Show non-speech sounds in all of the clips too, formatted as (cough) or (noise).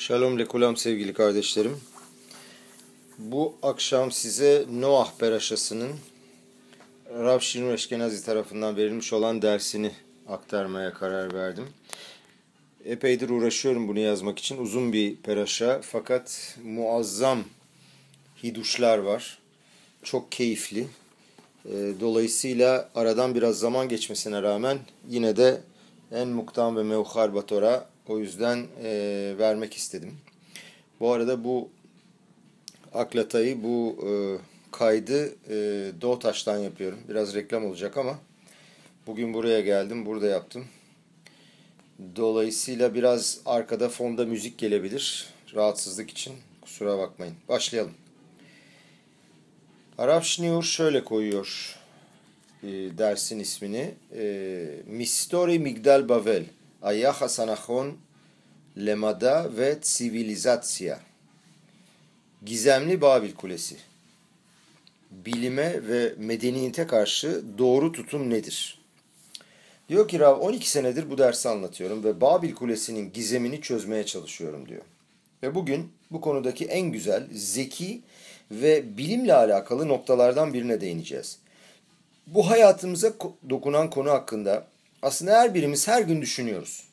Shalom lekulam sevgili kardeşlerim. Bu akşam size Noah Peraşası'nın Rav Şinur Eşkenazi tarafından verilmiş olan dersini aktarmaya karar verdim. Epeydir uğraşıyorum bunu yazmak için. Uzun bir peraşa fakat muazzam hiduşlar var. Çok keyifli. Ee, dolayısıyla aradan biraz zaman geçmesine rağmen yine de en muktam ve mevhar batora o yüzden e, vermek istedim. Bu arada bu aklatayı, bu e, kaydı e, Doğutaş'tan yapıyorum. Biraz reklam olacak ama bugün buraya geldim, burada yaptım. Dolayısıyla biraz arkada fonda müzik gelebilir. Rahatsızlık için kusura bakmayın. Başlayalım. Arap Şniur şöyle koyuyor e, dersin ismini. E, Mistori Migdal Bavel. Ayaha Sanahon Lemada ve Sivilizasya Gizemli Babil Kulesi Bilime ve medeniyete karşı doğru tutum nedir? Diyor ki Rav 12 senedir bu dersi anlatıyorum ve Babil Kulesi'nin gizemini çözmeye çalışıyorum diyor. Ve bugün bu konudaki en güzel, zeki ve bilimle alakalı noktalardan birine değineceğiz. Bu hayatımıza dokunan konu hakkında aslında her birimiz her gün düşünüyoruz.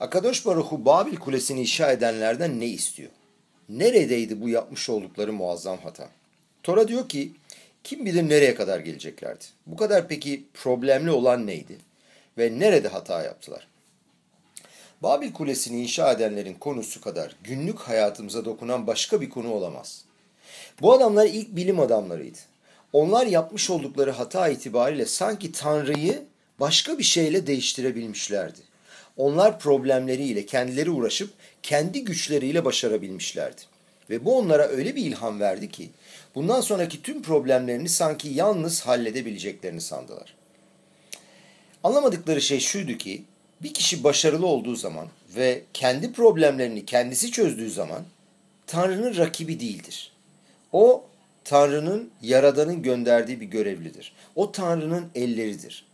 Akadosh Baruhu Babil Kulesi'ni inşa edenlerden ne istiyor? Neredeydi bu yapmış oldukları muazzam hata? Tora diyor ki kim bilir nereye kadar geleceklerdi? Bu kadar peki problemli olan neydi? Ve nerede hata yaptılar? Babil Kulesi'ni inşa edenlerin konusu kadar günlük hayatımıza dokunan başka bir konu olamaz. Bu adamlar ilk bilim adamlarıydı. Onlar yapmış oldukları hata itibariyle sanki Tanrı'yı başka bir şeyle değiştirebilmişlerdi. Onlar problemleriyle kendileri uğraşıp kendi güçleriyle başarabilmişlerdi. Ve bu onlara öyle bir ilham verdi ki bundan sonraki tüm problemlerini sanki yalnız halledebileceklerini sandılar. Anlamadıkları şey şuydu ki bir kişi başarılı olduğu zaman ve kendi problemlerini kendisi çözdüğü zaman Tanrı'nın rakibi değildir. O Tanrı'nın Yaradan'ın gönderdiği bir görevlidir. O Tanrı'nın elleridir.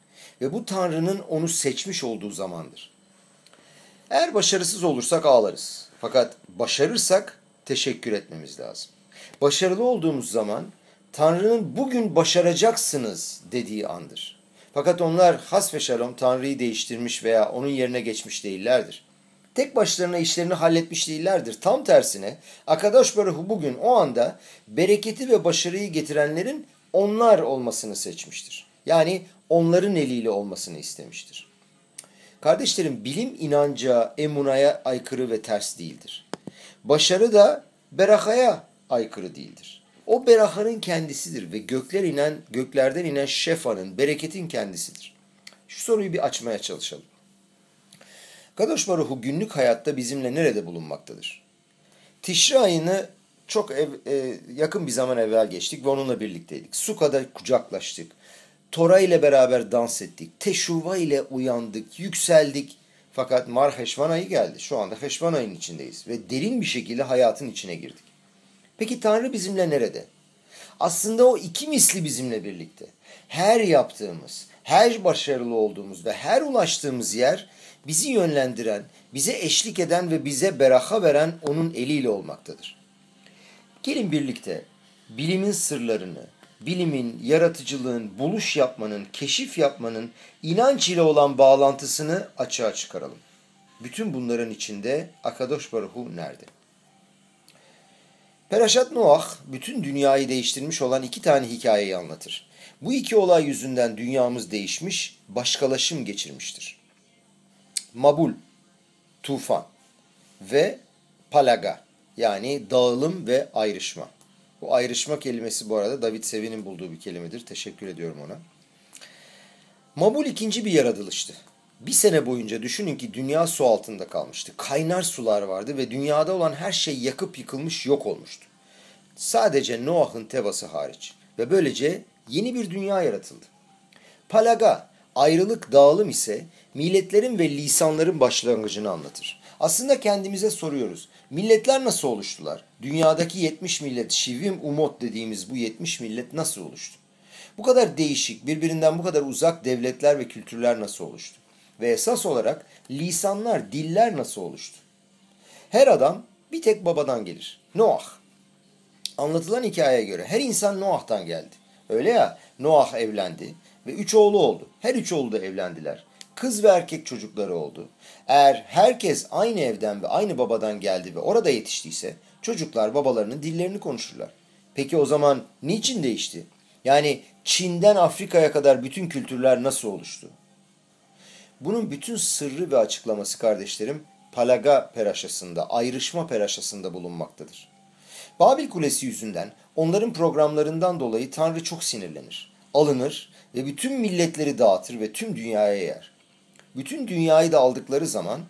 Ve bu Tanrı'nın onu seçmiş olduğu zamandır. Eğer başarısız olursak ağlarız. Fakat başarırsak teşekkür etmemiz lazım. Başarılı olduğumuz zaman Tanrı'nın bugün başaracaksınız dediği andır. Fakat onlar has ve şalom Tanrı'yı değiştirmiş veya onun yerine geçmiş değillerdir. Tek başlarına işlerini halletmiş değillerdir. Tam tersine Akadosh Baruhu bugün o anda bereketi ve başarıyı getirenlerin onlar olmasını seçmiştir. Yani onların eliyle olmasını istemiştir. Kardeşlerim bilim inanca, emunaya aykırı ve ters değildir. Başarı da berakaya aykırı değildir. O berahanın kendisidir ve gökler inen, göklerden inen şefanın, bereketin kendisidir. Şu soruyu bir açmaya çalışalım. Kadosh Baruhu günlük hayatta bizimle nerede bulunmaktadır? Tişri ayını çok ev, e, yakın bir zaman evvel geçtik ve onunla birlikteydik. Suka'da kucaklaştık. Tora ile beraber dans ettik. Teşuva ile uyandık, yükseldik. Fakat Mar Heşvan ayı geldi. Şu anda Heşvan ayının içindeyiz ve derin bir şekilde hayatın içine girdik. Peki Tanrı bizimle nerede? Aslında o iki misli bizimle birlikte. Her yaptığımız, her başarılı olduğumuz ve her ulaştığımız yer bizi yönlendiren, bize eşlik eden ve bize beraha veren onun eliyle olmaktadır. Gelin birlikte bilimin sırlarını, bilimin, yaratıcılığın, buluş yapmanın, keşif yapmanın inanç ile olan bağlantısını açığa çıkaralım. Bütün bunların içinde Akadosh Baruhu nerede? Peraşat Noah bütün dünyayı değiştirmiş olan iki tane hikayeyi anlatır. Bu iki olay yüzünden dünyamız değişmiş, başkalaşım geçirmiştir. Mabul, tufan ve palaga yani dağılım ve ayrışma. Bu ayrışma kelimesi bu arada David Sevin'in bulduğu bir kelimedir. Teşekkür ediyorum ona. Mabul ikinci bir yaratılıştı. Bir sene boyunca düşünün ki dünya su altında kalmıştı. Kaynar sular vardı ve dünyada olan her şey yakıp yıkılmış yok olmuştu. Sadece Noah'ın tevası hariç. Ve böylece yeni bir dünya yaratıldı. Palaga, ayrılık, dağılım ise milletlerin ve lisanların başlangıcını anlatır. Aslında kendimize soruyoruz. Milletler nasıl oluştular? Dünyadaki 70 millet, Şivim Umot dediğimiz bu 70 millet nasıl oluştu? Bu kadar değişik, birbirinden bu kadar uzak devletler ve kültürler nasıl oluştu? Ve esas olarak lisanlar, diller nasıl oluştu? Her adam bir tek babadan gelir. Noah. Anlatılan hikayeye göre her insan Noah'tan geldi. Öyle ya Noah evlendi ve üç oğlu oldu. Her üç oğlu da evlendiler. Kız ve erkek çocukları oldu. Eğer herkes aynı evden ve aynı babadan geldi ve orada yetiştiyse çocuklar babalarının dillerini konuşurlar. Peki o zaman niçin değişti? Yani Çin'den Afrika'ya kadar bütün kültürler nasıl oluştu? Bunun bütün sırrı ve açıklaması kardeşlerim Palaga peraşasında, ayrışma peraşasında bulunmaktadır. Babil Kulesi yüzünden onların programlarından dolayı Tanrı çok sinirlenir, alınır ve bütün milletleri dağıtır ve tüm dünyaya yer. Bütün dünyayı da aldıkları zaman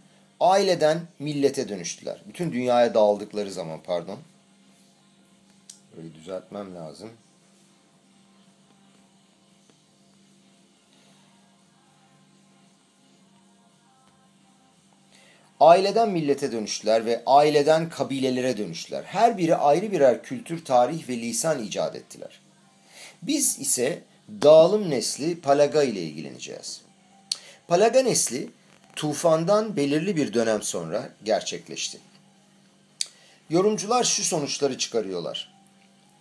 aileden millete dönüştüler. Bütün dünyaya dağıldıkları zaman pardon. Böyle düzeltmem lazım. Aileden millete dönüştüler ve aileden kabilelere dönüştüler. Her biri ayrı birer kültür, tarih ve lisan icat ettiler. Biz ise dağılım nesli Palaga ile ilgileneceğiz. Palaga nesli tufandan belirli bir dönem sonra gerçekleşti. Yorumcular şu sonuçları çıkarıyorlar.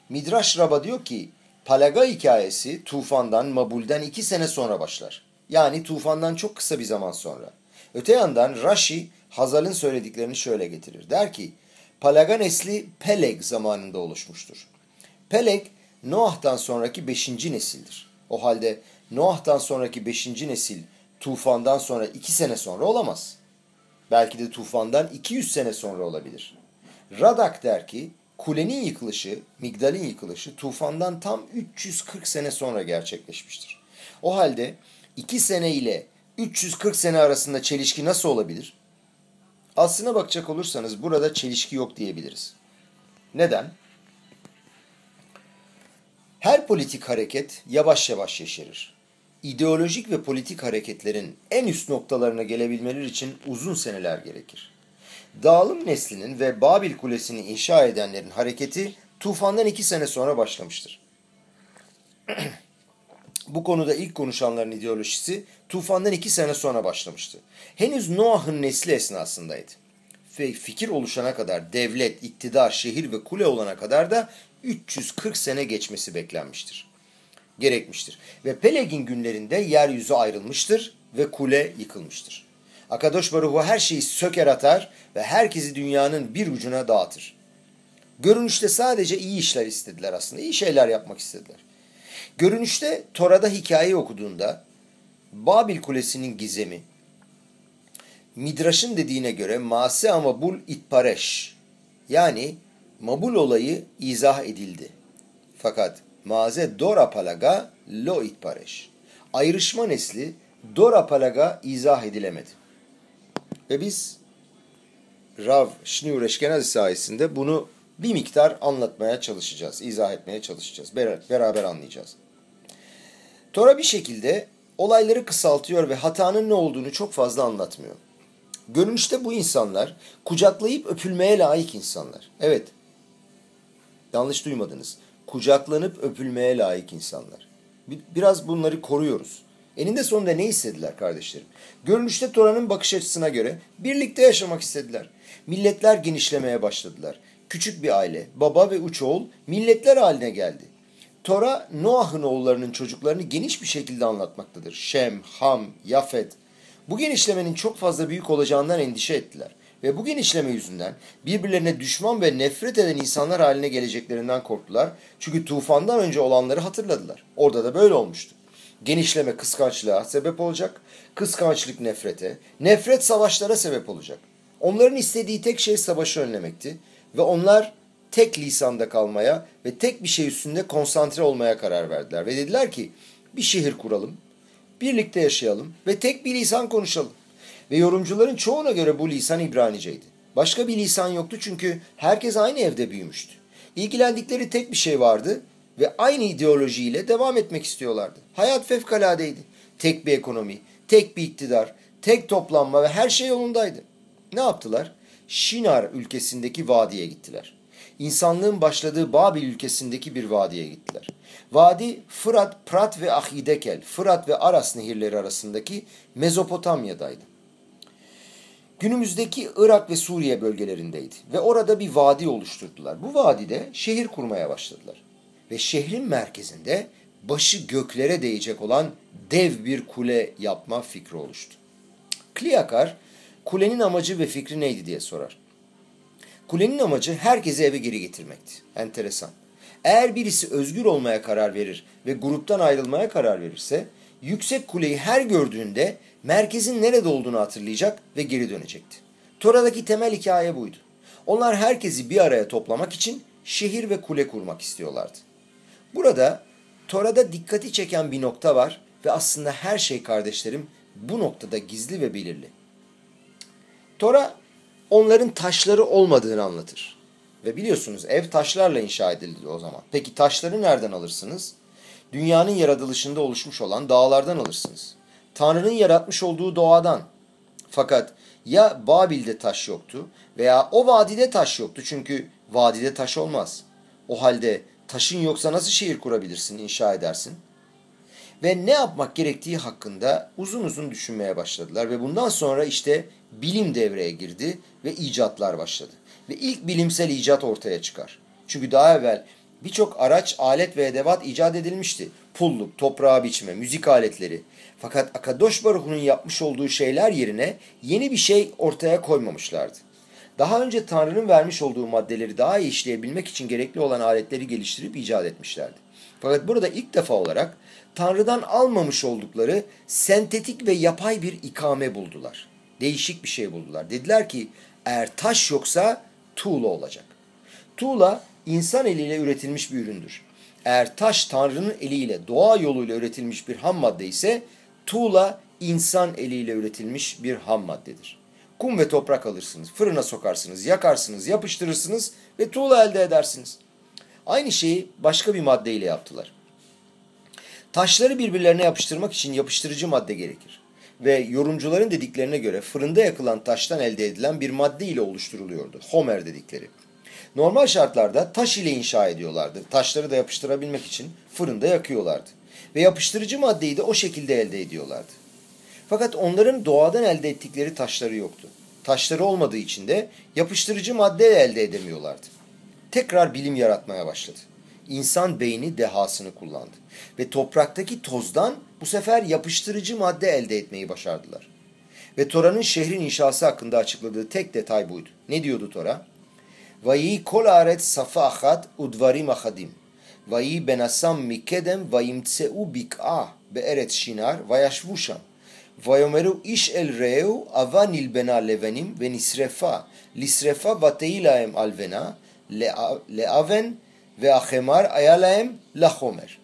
Midrash Rab'a diyor ki Palaga hikayesi tufandan, Mabul'den iki sene sonra başlar. Yani tufandan çok kısa bir zaman sonra. Öte yandan Rashi Hazal'ın söylediklerini şöyle getirir. Der ki Palaga nesli Peleg zamanında oluşmuştur. Peleg Noah'tan sonraki beşinci nesildir. O halde Noah'tan sonraki beşinci nesil tufandan sonra iki sene sonra olamaz. Belki de tufandan 200 sene sonra olabilir. Radak der ki kulenin yıkılışı, Migdal'in yıkılışı tufandan tam 340 sene sonra gerçekleşmiştir. O halde 2 sene ile 340 sene arasında çelişki nasıl olabilir? Aslına bakacak olursanız burada çelişki yok diyebiliriz. Neden? Her politik hareket yavaş yavaş yeşerir. İdeolojik ve politik hareketlerin en üst noktalarına gelebilmeleri için uzun seneler gerekir. Dağılım neslinin ve Babil Kulesi'ni inşa edenlerin hareketi tufandan iki sene sonra başlamıştır. (clears throat) Bu konuda ilk konuşanların ideolojisi tufandan iki sene sonra başlamıştı. Henüz Noah'ın nesli esnasındaydı. Ve fikir oluşana kadar devlet, iktidar, şehir ve kule olana kadar da 340 sene geçmesi beklenmiştir. Gerekmiştir. Ve Peleg'in günlerinde yeryüzü ayrılmıştır ve kule yıkılmıştır. Akadosh Baruhu her şeyi söker atar ve herkesi dünyanın bir ucuna dağıtır. Görünüşte sadece iyi işler istediler aslında. İyi şeyler yapmak istediler. Görünüşte Tora'da hikaye okuduğunda Babil Kulesi'nin gizemi, Midraş'ın dediğine göre Mase ama bul itpareş yani Mabul olayı izah edildi. Fakat Maze Dora Palaga lo itpareş. Ayrışma nesli Dora Palaga izah edilemedi. Ve biz Rav Şniur Eşkenazi sayesinde bunu bir miktar anlatmaya çalışacağız, izah etmeye çalışacağız. Beraber anlayacağız. Tora bir şekilde olayları kısaltıyor ve hatanın ne olduğunu çok fazla anlatmıyor. Görünüşte bu insanlar kucaklayıp öpülmeye layık insanlar. Evet, yanlış duymadınız. Kucaklanıp öpülmeye layık insanlar. Biraz bunları koruyoruz. Eninde sonunda ne istediler kardeşlerim? Görünüşte Tora'nın bakış açısına göre birlikte yaşamak istediler. Milletler genişlemeye başladılar. Küçük bir aile, baba ve üç oğul milletler haline geldi. Tora Noah'ın oğullarının çocuklarını geniş bir şekilde anlatmaktadır. Şem, Ham, Yafet. Bu genişlemenin çok fazla büyük olacağından endişe ettiler. Ve bu genişleme yüzünden birbirlerine düşman ve nefret eden insanlar haline geleceklerinden korktular. Çünkü tufandan önce olanları hatırladılar. Orada da böyle olmuştu. Genişleme kıskançlığa sebep olacak, kıskançlık nefrete, nefret savaşlara sebep olacak. Onların istediği tek şey savaşı önlemekti ve onlar tek lisanda kalmaya ve tek bir şey üstünde konsantre olmaya karar verdiler. Ve dediler ki bir şehir kuralım, birlikte yaşayalım ve tek bir lisan konuşalım. Ve yorumcuların çoğuna göre bu lisan İbraniceydi. Başka bir lisan yoktu çünkü herkes aynı evde büyümüştü. İlgilendikleri tek bir şey vardı ve aynı ideolojiyle devam etmek istiyorlardı. Hayat fevkaladeydi. Tek bir ekonomi, tek bir iktidar, tek toplanma ve her şey yolundaydı. Ne yaptılar? Şinar ülkesindeki vadiye gittiler. İnsanlığın başladığı Babil ülkesindeki bir vadiye gittiler. Vadi Fırat, Prat ve Ahidekel, Fırat ve Aras nehirleri arasındaki Mezopotamya'daydı. Günümüzdeki Irak ve Suriye bölgelerindeydi ve orada bir vadi oluşturdular. Bu vadide şehir kurmaya başladılar. Ve şehrin merkezinde başı göklere değecek olan dev bir kule yapma fikri oluştu. Kliyakar kulenin amacı ve fikri neydi diye sorar. Kulenin amacı herkesi eve geri getirmekti. Enteresan. Eğer birisi özgür olmaya karar verir ve gruptan ayrılmaya karar verirse, yüksek kuleyi her gördüğünde merkezin nerede olduğunu hatırlayacak ve geri dönecekti. Tora'daki temel hikaye buydu. Onlar herkesi bir araya toplamak için şehir ve kule kurmak istiyorlardı. Burada Tora'da dikkati çeken bir nokta var ve aslında her şey kardeşlerim bu noktada gizli ve belirli. Tora onların taşları olmadığını anlatır. Ve biliyorsunuz ev taşlarla inşa edildi o zaman. Peki taşları nereden alırsınız? Dünyanın yaratılışında oluşmuş olan dağlardan alırsınız. Tanrı'nın yaratmış olduğu doğadan. Fakat ya Babil'de taş yoktu veya o vadide taş yoktu çünkü vadide taş olmaz. O halde taşın yoksa nasıl şehir kurabilirsin, inşa edersin? Ve ne yapmak gerektiği hakkında uzun uzun düşünmeye başladılar ve bundan sonra işte bilim devreye girdi ve icatlar başladı. Ve ilk bilimsel icat ortaya çıkar. Çünkü daha evvel birçok araç, alet ve edevat icat edilmişti. Pulluk, toprağa biçme, müzik aletleri. Fakat Akadosh Baruhu'nun yapmış olduğu şeyler yerine yeni bir şey ortaya koymamışlardı. Daha önce Tanrı'nın vermiş olduğu maddeleri daha iyi işleyebilmek için gerekli olan aletleri geliştirip icat etmişlerdi. Fakat burada ilk defa olarak Tanrı'dan almamış oldukları sentetik ve yapay bir ikame buldular. Değişik bir şey buldular. Dediler ki eğer taş yoksa tuğla olacak. Tuğla insan eliyle üretilmiş bir üründür. Eğer taş Tanrı'nın eliyle doğa yoluyla üretilmiş bir ham madde ise tuğla insan eliyle üretilmiş bir ham maddedir. Kum ve toprak alırsınız, fırına sokarsınız, yakarsınız, yapıştırırsınız ve tuğla elde edersiniz. Aynı şeyi başka bir maddeyle yaptılar. Taşları birbirlerine yapıştırmak için yapıştırıcı madde gerekir. Ve yorumcuların dediklerine göre fırında yakılan taştan elde edilen bir madde ile oluşturuluyordu. Homer dedikleri. Normal şartlarda taş ile inşa ediyorlardı. Taşları da yapıştırabilmek için fırında yakıyorlardı. Ve yapıştırıcı maddeyi de o şekilde elde ediyorlardı. Fakat onların doğadan elde ettikleri taşları yoktu. Taşları olmadığı için de yapıştırıcı madde elde edemiyorlardı. Tekrar bilim yaratmaya başladı. İnsan beyni dehasını kullandı. Ve topraktaki tozdan bu sefer yapıştırıcı madde elde etmeyi başardılar. Ve Tora'nın şehrin inşası hakkında açıkladığı tek detay buydu. Ne diyordu Tora? Vayi kol aret safa achat udvarim achadim. Vayi benasam mikedem vayimtseu bik'a be'eret shinar vayashvu sham. Vayomeru iş el reu ava nilbena levenim ve nisrefa lisrefa vateilaem alvena leaven ve ahemar ayalaem lahomer.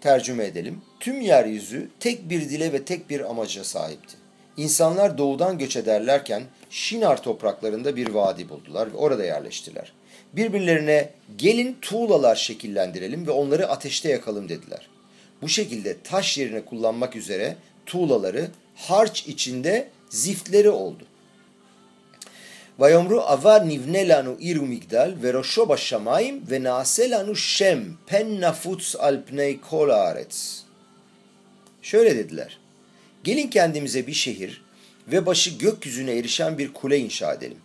Tercüme edelim. Tüm yeryüzü tek bir dile ve tek bir amaca sahipti. İnsanlar doğudan göç ederlerken Şinar topraklarında bir vadi buldular ve orada yerleştiler birbirlerine gelin tuğlalar şekillendirelim ve onları ateşte yakalım dediler. Bu şekilde taş yerine kullanmak üzere tuğlaları harç içinde ziftleri oldu. Vayomru ava nivne lanu iru migdal ve roşoba şamayim ve nase şem pen nafuts al pnei kol arets. Şöyle dediler. Gelin kendimize bir şehir ve başı gökyüzüne erişen bir kule inşa edelim.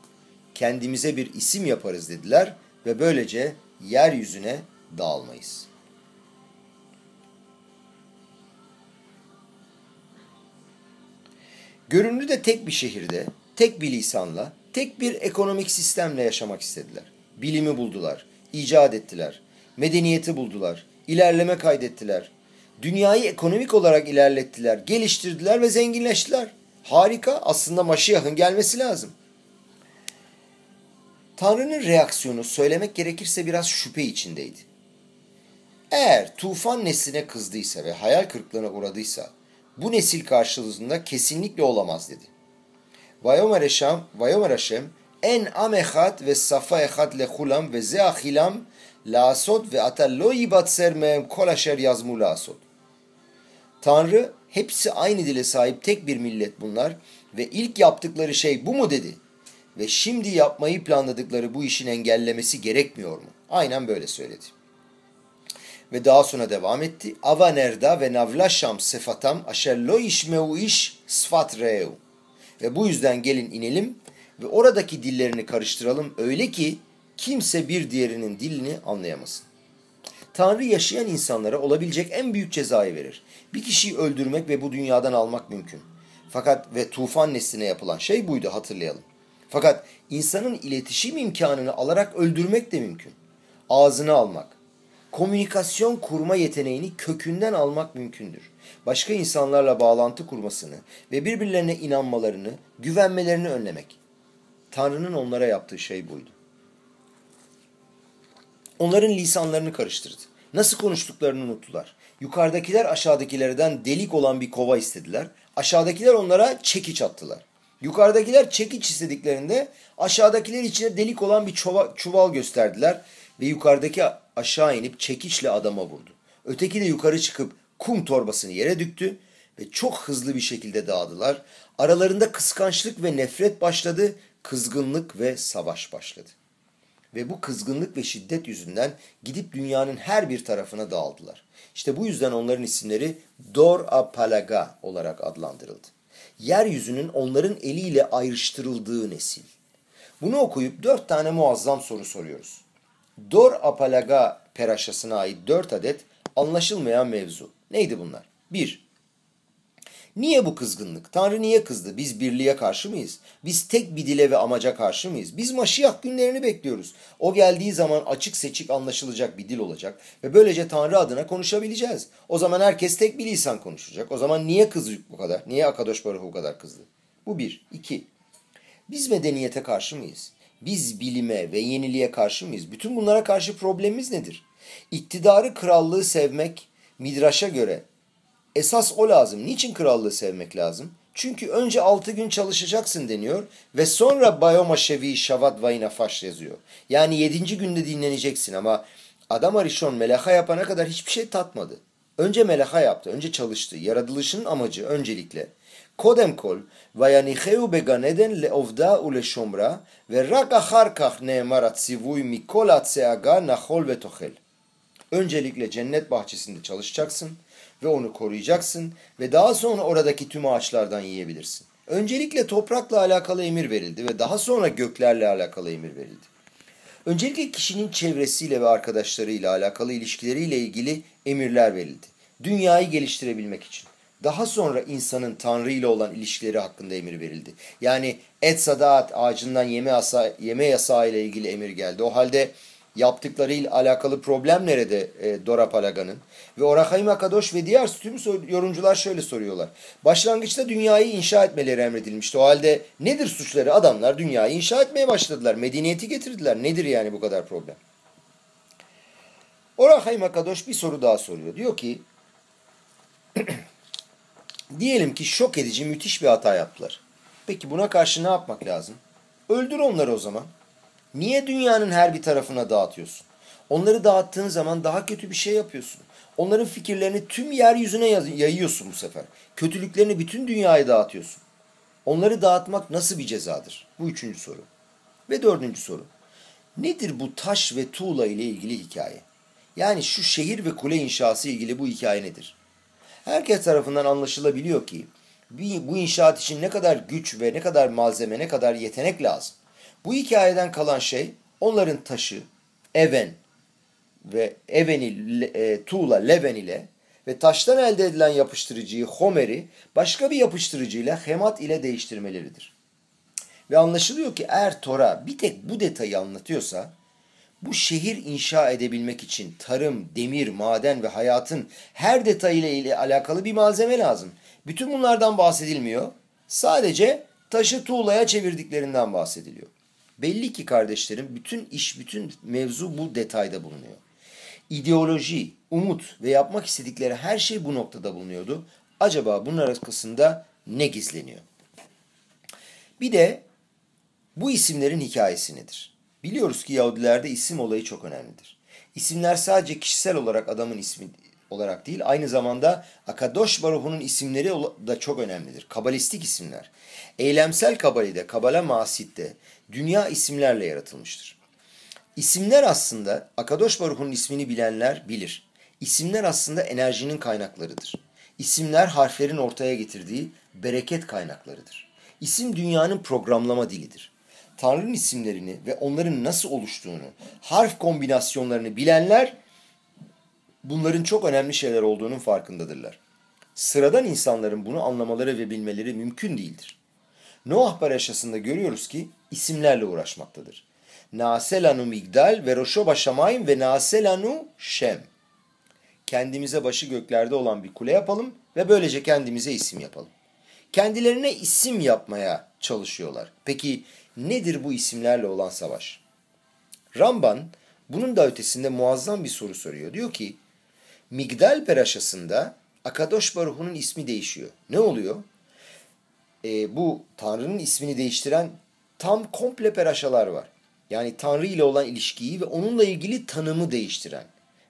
Kendimize bir isim yaparız dediler ve böylece yeryüzüne dağılmayız. Görünürde tek bir şehirde, tek bir lisanla, tek bir ekonomik sistemle yaşamak istediler. Bilimi buldular, icat ettiler, medeniyeti buldular, ilerleme kaydettiler. Dünyayı ekonomik olarak ilerlettiler, geliştirdiler ve zenginleştiler. Harika, aslında Maşiyah'ın gelmesi lazım. Tanrı'nın reaksiyonu söylemek gerekirse biraz şüphe içindeydi. Eğer tufan nesline kızdıysa ve hayal kırıklığına uğradıysa bu nesil karşılığında kesinlikle olamaz dedi. Vayomer Eşem, en am echad ve safa echad lechulam ve ze ahilam lasot ve ata lo yibatser mehem kol aşer yazmu lasot. Tanrı hepsi aynı dile sahip tek bir millet bunlar ve ilk yaptıkları şey bu mu dedi. Ve şimdi yapmayı planladıkları bu işin engellemesi gerekmiyor mu? Aynen böyle söyledi. Ve daha sonra devam etti. Ava nerda ve navlaşam sefatam aşer lo işmeu iş sfat reu. Ve bu yüzden gelin inelim ve oradaki dillerini karıştıralım öyle ki kimse bir diğerinin dilini anlayamasın. Tanrı yaşayan insanlara olabilecek en büyük cezayı verir. Bir kişiyi öldürmek ve bu dünyadan almak mümkün. Fakat ve tufan nesline yapılan şey buydu hatırlayalım. Fakat insanın iletişim imkanını alarak öldürmek de mümkün. Ağzını almak, komünikasyon kurma yeteneğini kökünden almak mümkündür. Başka insanlarla bağlantı kurmasını ve birbirlerine inanmalarını, güvenmelerini önlemek. Tanrı'nın onlara yaptığı şey buydu. Onların lisanlarını karıştırdı. Nasıl konuştuklarını unuttular. Yukarıdakiler aşağıdakilerden delik olan bir kova istediler. Aşağıdakiler onlara çekiç attılar. Yukarıdakiler çekiç istediklerinde aşağıdakiler içine delik olan bir çuval, çuval gösterdiler ve yukarıdaki aşağı inip çekiçle adama vurdu. Öteki de yukarı çıkıp kum torbasını yere döktü ve çok hızlı bir şekilde dağıldılar. Aralarında kıskançlık ve nefret başladı, kızgınlık ve savaş başladı. Ve bu kızgınlık ve şiddet yüzünden gidip dünyanın her bir tarafına dağıldılar. İşte bu yüzden onların isimleri Dor Apalaga olarak adlandırıldı. Yeryüzünün onların eliyle ayrıştırıldığı nesil. Bunu okuyup dört tane muazzam soru soruyoruz. Dor Apalaga peraşasına ait dört adet anlaşılmayan mevzu. Neydi bunlar? Bir, Niye bu kızgınlık? Tanrı niye kızdı? Biz birliğe karşı mıyız? Biz tek bir dile ve amaca karşı mıyız? Biz Maşiyah günlerini bekliyoruz. O geldiği zaman açık seçik anlaşılacak bir dil olacak ve böylece Tanrı adına konuşabileceğiz. O zaman herkes tek bir lisan konuşacak. O zaman niye kızdı bu kadar? Niye Akadosh Baruch bu kadar kızdı? Bu bir. iki. Biz medeniyete karşı mıyız? Biz bilime ve yeniliğe karşı mıyız? Bütün bunlara karşı problemimiz nedir? İktidarı, krallığı sevmek, Midraş'a göre Esas o lazım. Niçin krallığı sevmek lazım? Çünkü önce altı gün çalışacaksın deniyor ve sonra Bayoma Şevi Şavat Vayna Faş yazıyor. Yani yedinci günde dinleneceksin ama adam Arishon melaha yapana kadar hiçbir şey tatmadı. Önce melaha yaptı, önce çalıştı. Yaratılışın amacı öncelikle. Kodem kol vayanicheu beganeden leovda u leşomra ve rak ahar kah neemar atzivuy mikol atseaga nahol ve tohel. Öncelikle cennet bahçesinde çalışacaksın ve onu koruyacaksın ve daha sonra oradaki tüm ağaçlardan yiyebilirsin. Öncelikle toprakla alakalı emir verildi ve daha sonra göklerle alakalı emir verildi. Öncelikle kişinin çevresiyle ve arkadaşlarıyla alakalı ilişkileriyle ilgili emirler verildi. Dünyayı geliştirebilmek için. Daha sonra insanın Tanrı ile olan ilişkileri hakkında emir verildi. Yani et sadaat ağacından yeme, yasa, yeme yasağı ile ilgili emir geldi. O halde yaptıklarıyla alakalı problem nerede e, Dora Palaga'nın? Ve Orahayim Akadosh ve diğer tüm yorumcular şöyle soruyorlar. Başlangıçta dünyayı inşa etmeleri emredilmişti. O halde nedir suçları? Adamlar dünyayı inşa etmeye başladılar. Medeniyeti getirdiler. Nedir yani bu kadar problem? Orahayim Akadosh bir soru daha soruyor. Diyor ki (clears throat) diyelim ki şok edici müthiş bir hata yaptılar. Peki buna karşı ne yapmak lazım? Öldür onları o zaman. Niye dünyanın her bir tarafına dağıtıyorsun? Onları dağıttığın zaman daha kötü bir şey yapıyorsun. Onların fikirlerini tüm yeryüzüne yayıyorsun bu sefer. Kötülüklerini bütün dünyaya dağıtıyorsun. Onları dağıtmak nasıl bir cezadır? Bu üçüncü soru. Ve dördüncü soru. Nedir bu taş ve tuğla ile ilgili hikaye? Yani şu şehir ve kule inşası ilgili bu hikaye nedir? Herkes tarafından anlaşılabiliyor ki bu inşaat için ne kadar güç ve ne kadar malzeme, ne kadar yetenek lazım. Bu hikayeden kalan şey onların taşı, even ve eveni e, tuğla, leven ile ve taştan elde edilen yapıştırıcıyı homeri başka bir yapıştırıcıyla hemat ile değiştirmeleridir. Ve anlaşılıyor ki eğer Tora bir tek bu detayı anlatıyorsa bu şehir inşa edebilmek için tarım, demir, maden ve hayatın her detayıyla ile alakalı bir malzeme lazım. Bütün bunlardan bahsedilmiyor. Sadece taşı tuğlaya çevirdiklerinden bahsediliyor. Belli ki kardeşlerim bütün iş, bütün mevzu bu detayda bulunuyor. İdeoloji, umut ve yapmak istedikleri her şey bu noktada bulunuyordu. Acaba bunun arkasında ne gizleniyor? Bir de bu isimlerin hikayesi nedir? Biliyoruz ki Yahudilerde isim olayı çok önemlidir. İsimler sadece kişisel olarak adamın ismi olarak değil, aynı zamanda Akadosh Baruhu'nun isimleri da çok önemlidir. Kabalistik isimler. Eylemsel kabalide, kabala masitte dünya isimlerle yaratılmıştır. İsimler aslında, Akadosh Baruch'un ismini bilenler bilir. İsimler aslında enerjinin kaynaklarıdır. İsimler harflerin ortaya getirdiği bereket kaynaklarıdır. İsim dünyanın programlama dilidir. Tanrı'nın isimlerini ve onların nasıl oluştuğunu, harf kombinasyonlarını bilenler bunların çok önemli şeyler olduğunun farkındadırlar. Sıradan insanların bunu anlamaları ve bilmeleri mümkün değildir. Noah Paraşası'nda görüyoruz ki isimlerle uğraşmaktadır. Naselanu Migdal ve Roşoba Şamayim ve Naselanu Şem. Kendimize başı göklerde olan bir kule yapalım ve böylece kendimize isim yapalım. Kendilerine isim yapmaya çalışıyorlar. Peki nedir bu isimlerle olan savaş? Ramban bunun da ötesinde muazzam bir soru soruyor. Diyor ki Migdal Peraşası'nda Akadosh Baruhu'nun ismi değişiyor. Ne oluyor? E, bu Tanrı'nın ismini değiştiren tam komple peraşalar var. Yani Tanrı ile olan ilişkiyi ve onunla ilgili tanımı değiştiren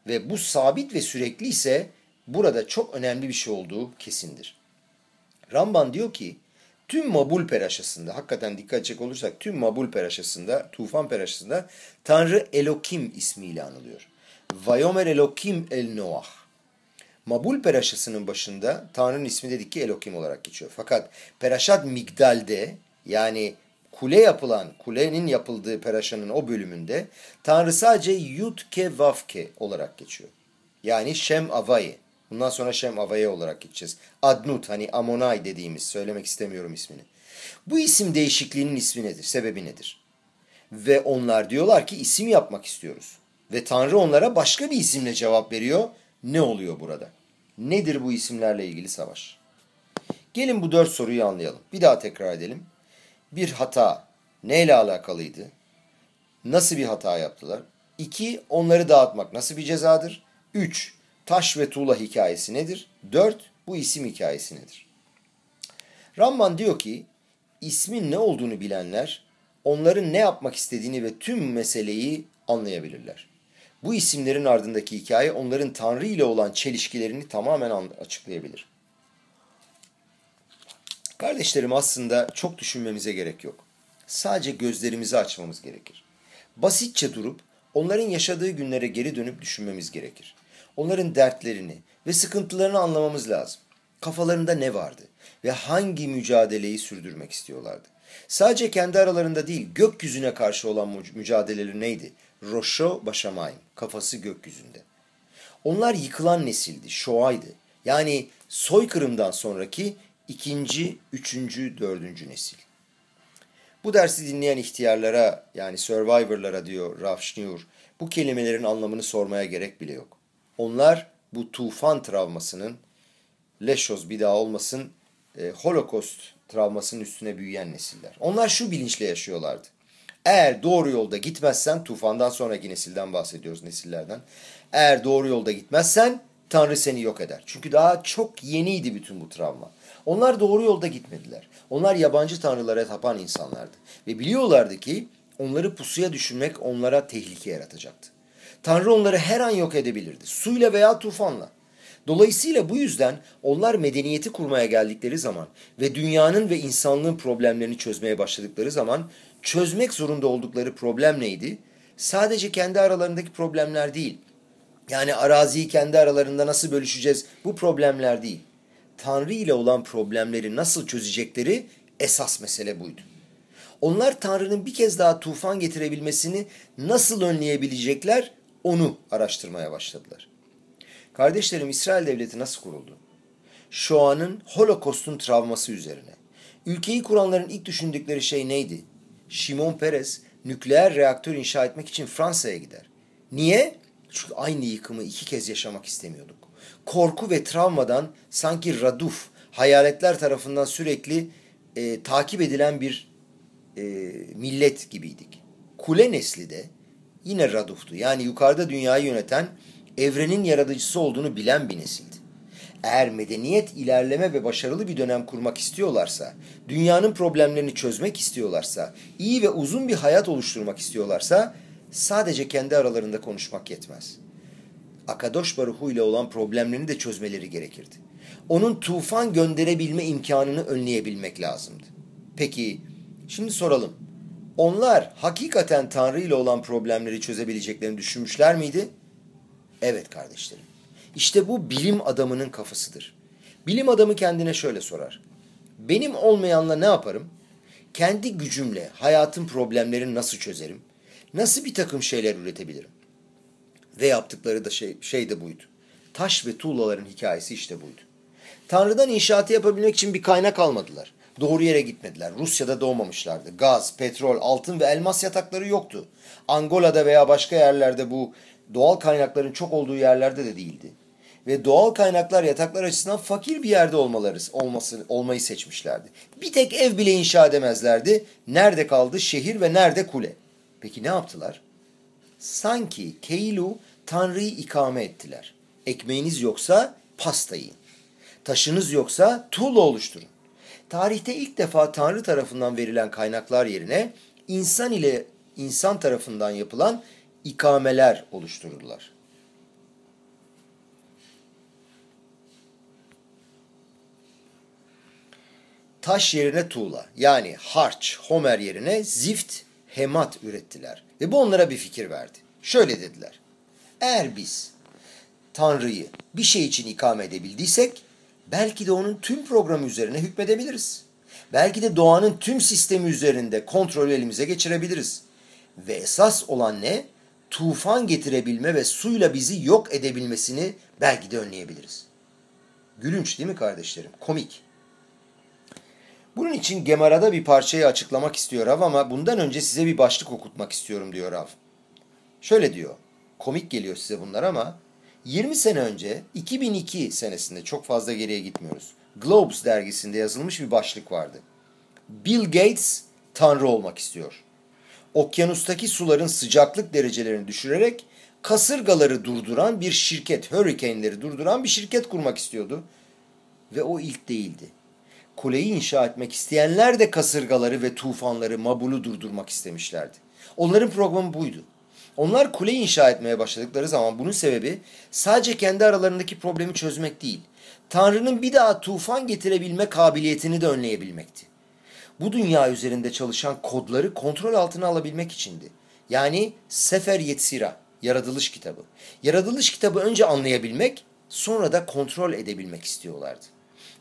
ve bu sabit ve sürekli ise burada çok önemli bir şey olduğu kesindir. Ramban diyor ki tüm Mabul peraşasında hakikaten dikkat edecek olursak tüm Mabul peraşasında Tufan peraşasında Tanrı Elokim ismiyle anılıyor. Vayomer Elokim el Noah. Mabul peraşasının başında Tanrı'nın ismi dedik ki Elokim olarak geçiyor. Fakat Peraşat Migdal'de yani kule yapılan, kulenin yapıldığı peraşanın o bölümünde Tanrı sadece Yudke Vavke olarak geçiyor. Yani Şem Avaye. Bundan sonra Şem Avaye olarak gideceğiz. Adnut hani Amonay dediğimiz söylemek istemiyorum ismini. Bu isim değişikliğinin ismi nedir? Sebebi nedir? Ve onlar diyorlar ki isim yapmak istiyoruz. Ve Tanrı onlara başka bir isimle cevap veriyor. Ne oluyor burada? Nedir bu isimlerle ilgili savaş? Gelin bu dört soruyu anlayalım. Bir daha tekrar edelim. Bir hata neyle alakalıydı? Nasıl bir hata yaptılar? İki, onları dağıtmak nasıl bir cezadır? Üç, taş ve tuğla hikayesi nedir? Dört, bu isim hikayesi nedir? Ramban diyor ki, ismin ne olduğunu bilenler, onların ne yapmak istediğini ve tüm meseleyi anlayabilirler. Bu isimlerin ardındaki hikaye onların Tanrı ile olan çelişkilerini tamamen açıklayabilir. Kardeşlerim aslında çok düşünmemize gerek yok. Sadece gözlerimizi açmamız gerekir. Basitçe durup onların yaşadığı günlere geri dönüp düşünmemiz gerekir. Onların dertlerini ve sıkıntılarını anlamamız lazım. Kafalarında ne vardı ve hangi mücadeleyi sürdürmek istiyorlardı? Sadece kendi aralarında değil gökyüzüne karşı olan mücadeleleri neydi? Roşo Başamayim, kafası gökyüzünde. Onlar yıkılan nesildi, Şoa'ydı. Yani soykırımdan sonraki ikinci, üçüncü, dördüncü nesil. Bu dersi dinleyen ihtiyarlara yani survivorlara diyor Ralph Schneur, bu kelimelerin anlamını sormaya gerek bile yok. Onlar bu tufan travmasının, leşoz bir daha olmasın, e, holokost travmasının üstüne büyüyen nesiller. Onlar şu bilinçle yaşıyorlardı. Eğer doğru yolda gitmezsen, tufandan sonraki nesilden bahsediyoruz nesillerden. Eğer doğru yolda gitmezsen Tanrı seni yok eder. Çünkü daha çok yeniydi bütün bu travma. Onlar doğru yolda gitmediler. Onlar yabancı tanrılara tapan insanlardı. Ve biliyorlardı ki onları pusuya düşürmek onlara tehlike yaratacaktı. Tanrı onları her an yok edebilirdi. Suyla veya tufanla. Dolayısıyla bu yüzden onlar medeniyeti kurmaya geldikleri zaman ve dünyanın ve insanlığın problemlerini çözmeye başladıkları zaman çözmek zorunda oldukları problem neydi? Sadece kendi aralarındaki problemler değil. Yani araziyi kendi aralarında nasıl bölüşeceğiz bu problemler değil. Tanrı ile olan problemleri nasıl çözecekleri esas mesele buydu. Onlar Tanrı'nın bir kez daha tufan getirebilmesini nasıl önleyebilecekler onu araştırmaya başladılar. Kardeşlerim İsrail Devleti nasıl kuruldu? Şoa'nın Holokost'un travması üzerine. Ülkeyi kuranların ilk düşündükleri şey neydi? Şimon Peres nükleer reaktör inşa etmek için Fransa'ya gider. Niye? Çünkü aynı yıkımı iki kez yaşamak istemiyorduk. Korku ve travmadan sanki raduf, hayaletler tarafından sürekli e, takip edilen bir e, millet gibiydik. Kule nesli de yine raduftu. Yani yukarıda dünyayı yöneten evrenin yaratıcısı olduğunu bilen bir nesildi. Eğer medeniyet ilerleme ve başarılı bir dönem kurmak istiyorlarsa, dünyanın problemlerini çözmek istiyorlarsa, iyi ve uzun bir hayat oluşturmak istiyorlarsa sadece kendi aralarında konuşmak yetmez. Akadosh Baruhu ile olan problemlerini de çözmeleri gerekirdi. Onun tufan gönderebilme imkanını önleyebilmek lazımdı. Peki şimdi soralım. Onlar hakikaten Tanrı ile olan problemleri çözebileceklerini düşünmüşler miydi? Evet kardeşlerim. İşte bu bilim adamının kafasıdır. Bilim adamı kendine şöyle sorar. Benim olmayanla ne yaparım? kendi gücümle hayatın problemlerini nasıl çözerim? Nasıl bir takım şeyler üretebilirim? Ve yaptıkları da şey, şey de buydu. Taş ve tuğlaların hikayesi işte buydu. Tanrı'dan inşaatı yapabilmek için bir kaynak almadılar. Doğru yere gitmediler. Rusya'da doğmamışlardı. Gaz, petrol, altın ve elmas yatakları yoktu. Angola'da veya başka yerlerde bu doğal kaynakların çok olduğu yerlerde de değildi. Ve doğal kaynaklar yataklar açısından fakir bir yerde olmaları, olması, olmayı seçmişlerdi. Bir tek ev bile inşa edemezlerdi. Nerede kaldı şehir ve nerede kule? Peki ne yaptılar? Sanki Keilu Tanrı'yı ikame ettiler. Ekmeğiniz yoksa pasta yiyin. Taşınız yoksa tuğla oluşturun. Tarihte ilk defa Tanrı tarafından verilen kaynaklar yerine insan ile insan tarafından yapılan ikameler oluştururlar. Taş yerine tuğla yani harç, homer yerine zift, hemat ürettiler. Ve bu onlara bir fikir verdi. Şöyle dediler. Eğer biz Tanrı'yı bir şey için ikame edebildiysek belki de onun tüm programı üzerine hükmedebiliriz. Belki de doğanın tüm sistemi üzerinde kontrolü elimize geçirebiliriz. Ve esas olan ne? Tufan getirebilme ve suyla bizi yok edebilmesini belki de önleyebiliriz. Gülünç değil mi kardeşlerim? Komik. Bunun için Gemara'da bir parçayı açıklamak istiyor Rav ama bundan önce size bir başlık okutmak istiyorum diyor Rav. Şöyle diyor. Komik geliyor size bunlar ama 20 sene önce 2002 senesinde çok fazla geriye gitmiyoruz. Globes dergisinde yazılmış bir başlık vardı. Bill Gates tanrı olmak istiyor. Okyanustaki suların sıcaklık derecelerini düşürerek kasırgaları durduran bir şirket, hurricane'leri durduran bir şirket kurmak istiyordu. Ve o ilk değildi. Kuleyi inşa etmek isteyenler de kasırgaları ve tufanları, mabulu durdurmak istemişlerdi. Onların programı buydu. Onlar kule inşa etmeye başladıkları zaman bunun sebebi sadece kendi aralarındaki problemi çözmek değil. Tanrı'nın bir daha tufan getirebilme kabiliyetini de önleyebilmekti. Bu dünya üzerinde çalışan kodları kontrol altına alabilmek içindi. Yani Sefer Yetzira, yaratılış kitabı. Yaratılış kitabı önce anlayabilmek, sonra da kontrol edebilmek istiyorlardı.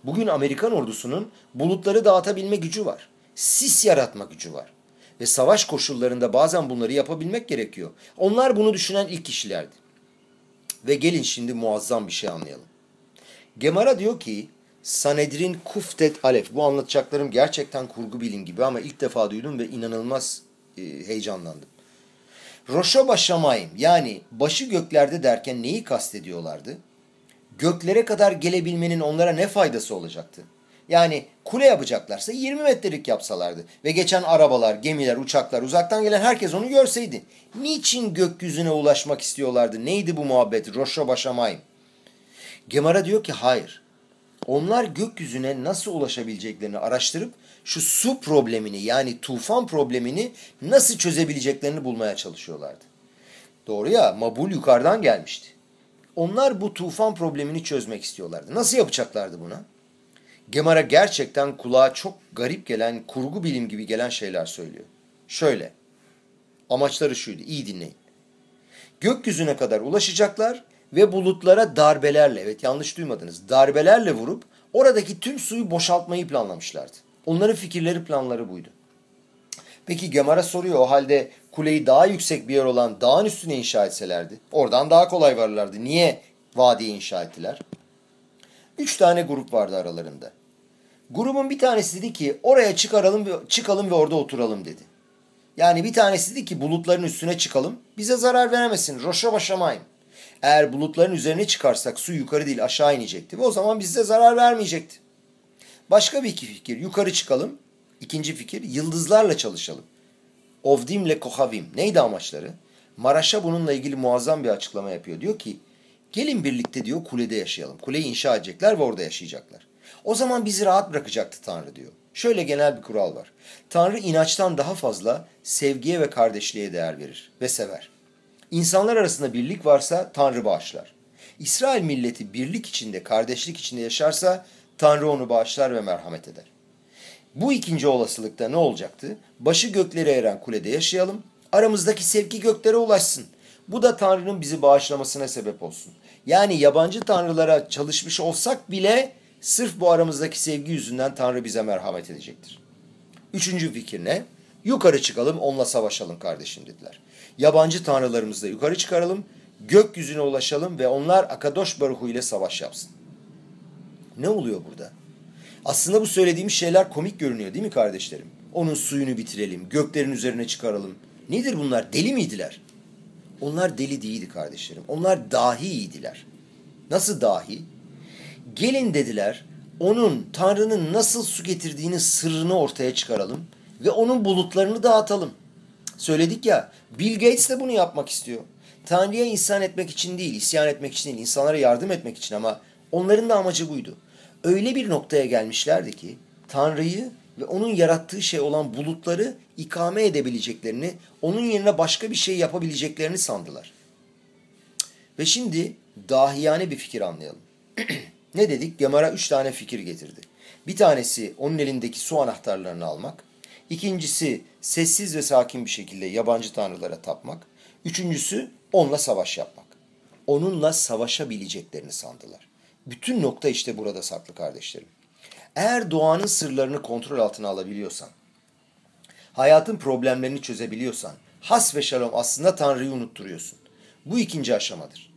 Bugün Amerikan ordusunun bulutları dağıtabilme gücü var. Sis yaratma gücü var. Ve savaş koşullarında bazen bunları yapabilmek gerekiyor. Onlar bunu düşünen ilk kişilerdi. Ve gelin şimdi muazzam bir şey anlayalım. Gemara diyor ki Sanedrin Kuftet Alef. Bu anlatacaklarım gerçekten kurgu bilin gibi ama ilk defa duydum ve inanılmaz e, heyecanlandım. Roşoba Şamayim yani başı göklerde derken neyi kastediyorlardı? Göklere kadar gelebilmenin onlara ne faydası olacaktı? Yani kule yapacaklarsa 20 metrelik yapsalardı ve geçen arabalar, gemiler, uçaklar, uzaktan gelen herkes onu görseydi. Niçin gökyüzüne ulaşmak istiyorlardı? Neydi bu muhabbet? Roşo Başamayim. Gemara diyor ki hayır. Onlar gökyüzüne nasıl ulaşabileceklerini araştırıp şu su problemini yani tufan problemini nasıl çözebileceklerini bulmaya çalışıyorlardı. Doğru ya Mabul yukarıdan gelmişti. Onlar bu tufan problemini çözmek istiyorlardı. Nasıl yapacaklardı buna? Gemara gerçekten kulağa çok garip gelen, kurgu bilim gibi gelen şeyler söylüyor. Şöyle, amaçları şuydu, iyi dinleyin. Gökyüzüne kadar ulaşacaklar ve bulutlara darbelerle, evet yanlış duymadınız, darbelerle vurup oradaki tüm suyu boşaltmayı planlamışlardı. Onların fikirleri, planları buydu. Peki Gemara soruyor o halde kuleyi daha yüksek bir yer olan dağın üstüne inşa etselerdi, oradan daha kolay varırlardı. Niye vadiye inşa ettiler? Üç tane grup vardı aralarında. Grubun bir tanesi dedi ki oraya çıkaralım çıkalım ve orada oturalım dedi. Yani bir tanesi dedi ki bulutların üstüne çıkalım. Bize zarar veremesin. Roşa başamayın. Eğer bulutların üzerine çıkarsak su yukarı değil aşağı inecekti. Ve o zaman bize zarar vermeyecekti. Başka bir iki fikir. Yukarı çıkalım. İkinci fikir yıldızlarla çalışalım. Ovdimle kohavim. Neydi amaçları? Maraş'a bununla ilgili muazzam bir açıklama yapıyor. Diyor ki gelin birlikte diyor kulede yaşayalım. Kuleyi inşa edecekler ve orada yaşayacaklar. O zaman bizi rahat bırakacaktı Tanrı diyor. Şöyle genel bir kural var. Tanrı inançtan daha fazla sevgiye ve kardeşliğe değer verir ve sever. İnsanlar arasında birlik varsa Tanrı bağışlar. İsrail milleti birlik içinde, kardeşlik içinde yaşarsa Tanrı onu bağışlar ve merhamet eder. Bu ikinci olasılıkta ne olacaktı? Başı göklere eren kulede yaşayalım, aramızdaki sevgi göklere ulaşsın. Bu da Tanrı'nın bizi bağışlamasına sebep olsun. Yani yabancı tanrılara çalışmış olsak bile Sırf bu aramızdaki sevgi yüzünden Tanrı bize merhamet edecektir. Üçüncü fikir ne? Yukarı çıkalım onunla savaşalım kardeşim dediler. Yabancı tanrılarımızla yukarı çıkaralım, gökyüzüne ulaşalım ve onlar Akadosh Baruhu ile savaş yapsın. Ne oluyor burada? Aslında bu söylediğimiz şeyler komik görünüyor değil mi kardeşlerim? Onun suyunu bitirelim, göklerin üzerine çıkaralım. Nedir bunlar? Deli miydiler? Onlar deli değildi kardeşlerim. Onlar dahiydiler. Nasıl dahi? Gelin dediler, onun Tanrı'nın nasıl su getirdiğini sırrını ortaya çıkaralım ve onun bulutlarını dağıtalım. Söyledik ya, Bill Gates de bunu yapmak istiyor. Tanrı'ya insan etmek için değil, isyan etmek için değil, insanlara yardım etmek için ama onların da amacı buydu. Öyle bir noktaya gelmişlerdi ki Tanrı'yı ve onun yarattığı şey olan bulutları ikame edebileceklerini, onun yerine başka bir şey yapabileceklerini sandılar. Ve şimdi dahiyane bir fikir anlayalım. (clears throat) ne dedik? Gemara üç tane fikir getirdi. Bir tanesi onun elindeki su anahtarlarını almak. İkincisi sessiz ve sakin bir şekilde yabancı tanrılara tapmak. Üçüncüsü onunla savaş yapmak. Onunla savaşabileceklerini sandılar. Bütün nokta işte burada saklı kardeşlerim. Eğer doğanın sırlarını kontrol altına alabiliyorsan, hayatın problemlerini çözebiliyorsan, has ve şalom aslında Tanrı'yı unutturuyorsun. Bu ikinci aşamadır.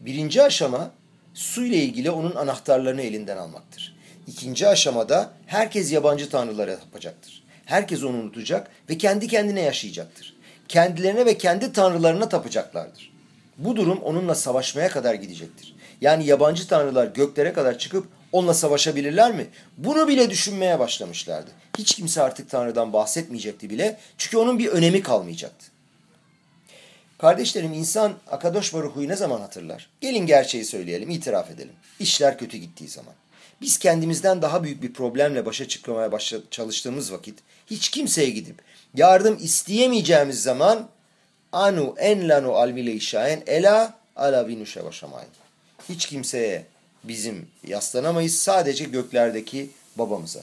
Birinci aşama su ile ilgili onun anahtarlarını elinden almaktır. İkinci aşamada herkes yabancı tanrılara yapacaktır. Herkes onu unutacak ve kendi kendine yaşayacaktır. Kendilerine ve kendi tanrılarına tapacaklardır. Bu durum onunla savaşmaya kadar gidecektir. Yani yabancı tanrılar göklere kadar çıkıp onunla savaşabilirler mi? Bunu bile düşünmeye başlamışlardı. Hiç kimse artık Tanrı'dan bahsetmeyecekti bile. Çünkü onun bir önemi kalmayacaktı. Kardeşlerim insan Akadosh Baruhu'yu ne zaman hatırlar? Gelin gerçeği söyleyelim, itiraf edelim. İşler kötü gittiği zaman. Biz kendimizden daha büyük bir problemle başa çıkmaya başla çalıştığımız vakit hiç kimseye gidip yardım isteyemeyeceğimiz zaman anu en lanu almile işaen ela ala vinuşe başamayın. Hiç kimseye bizim yaslanamayız sadece göklerdeki babamıza.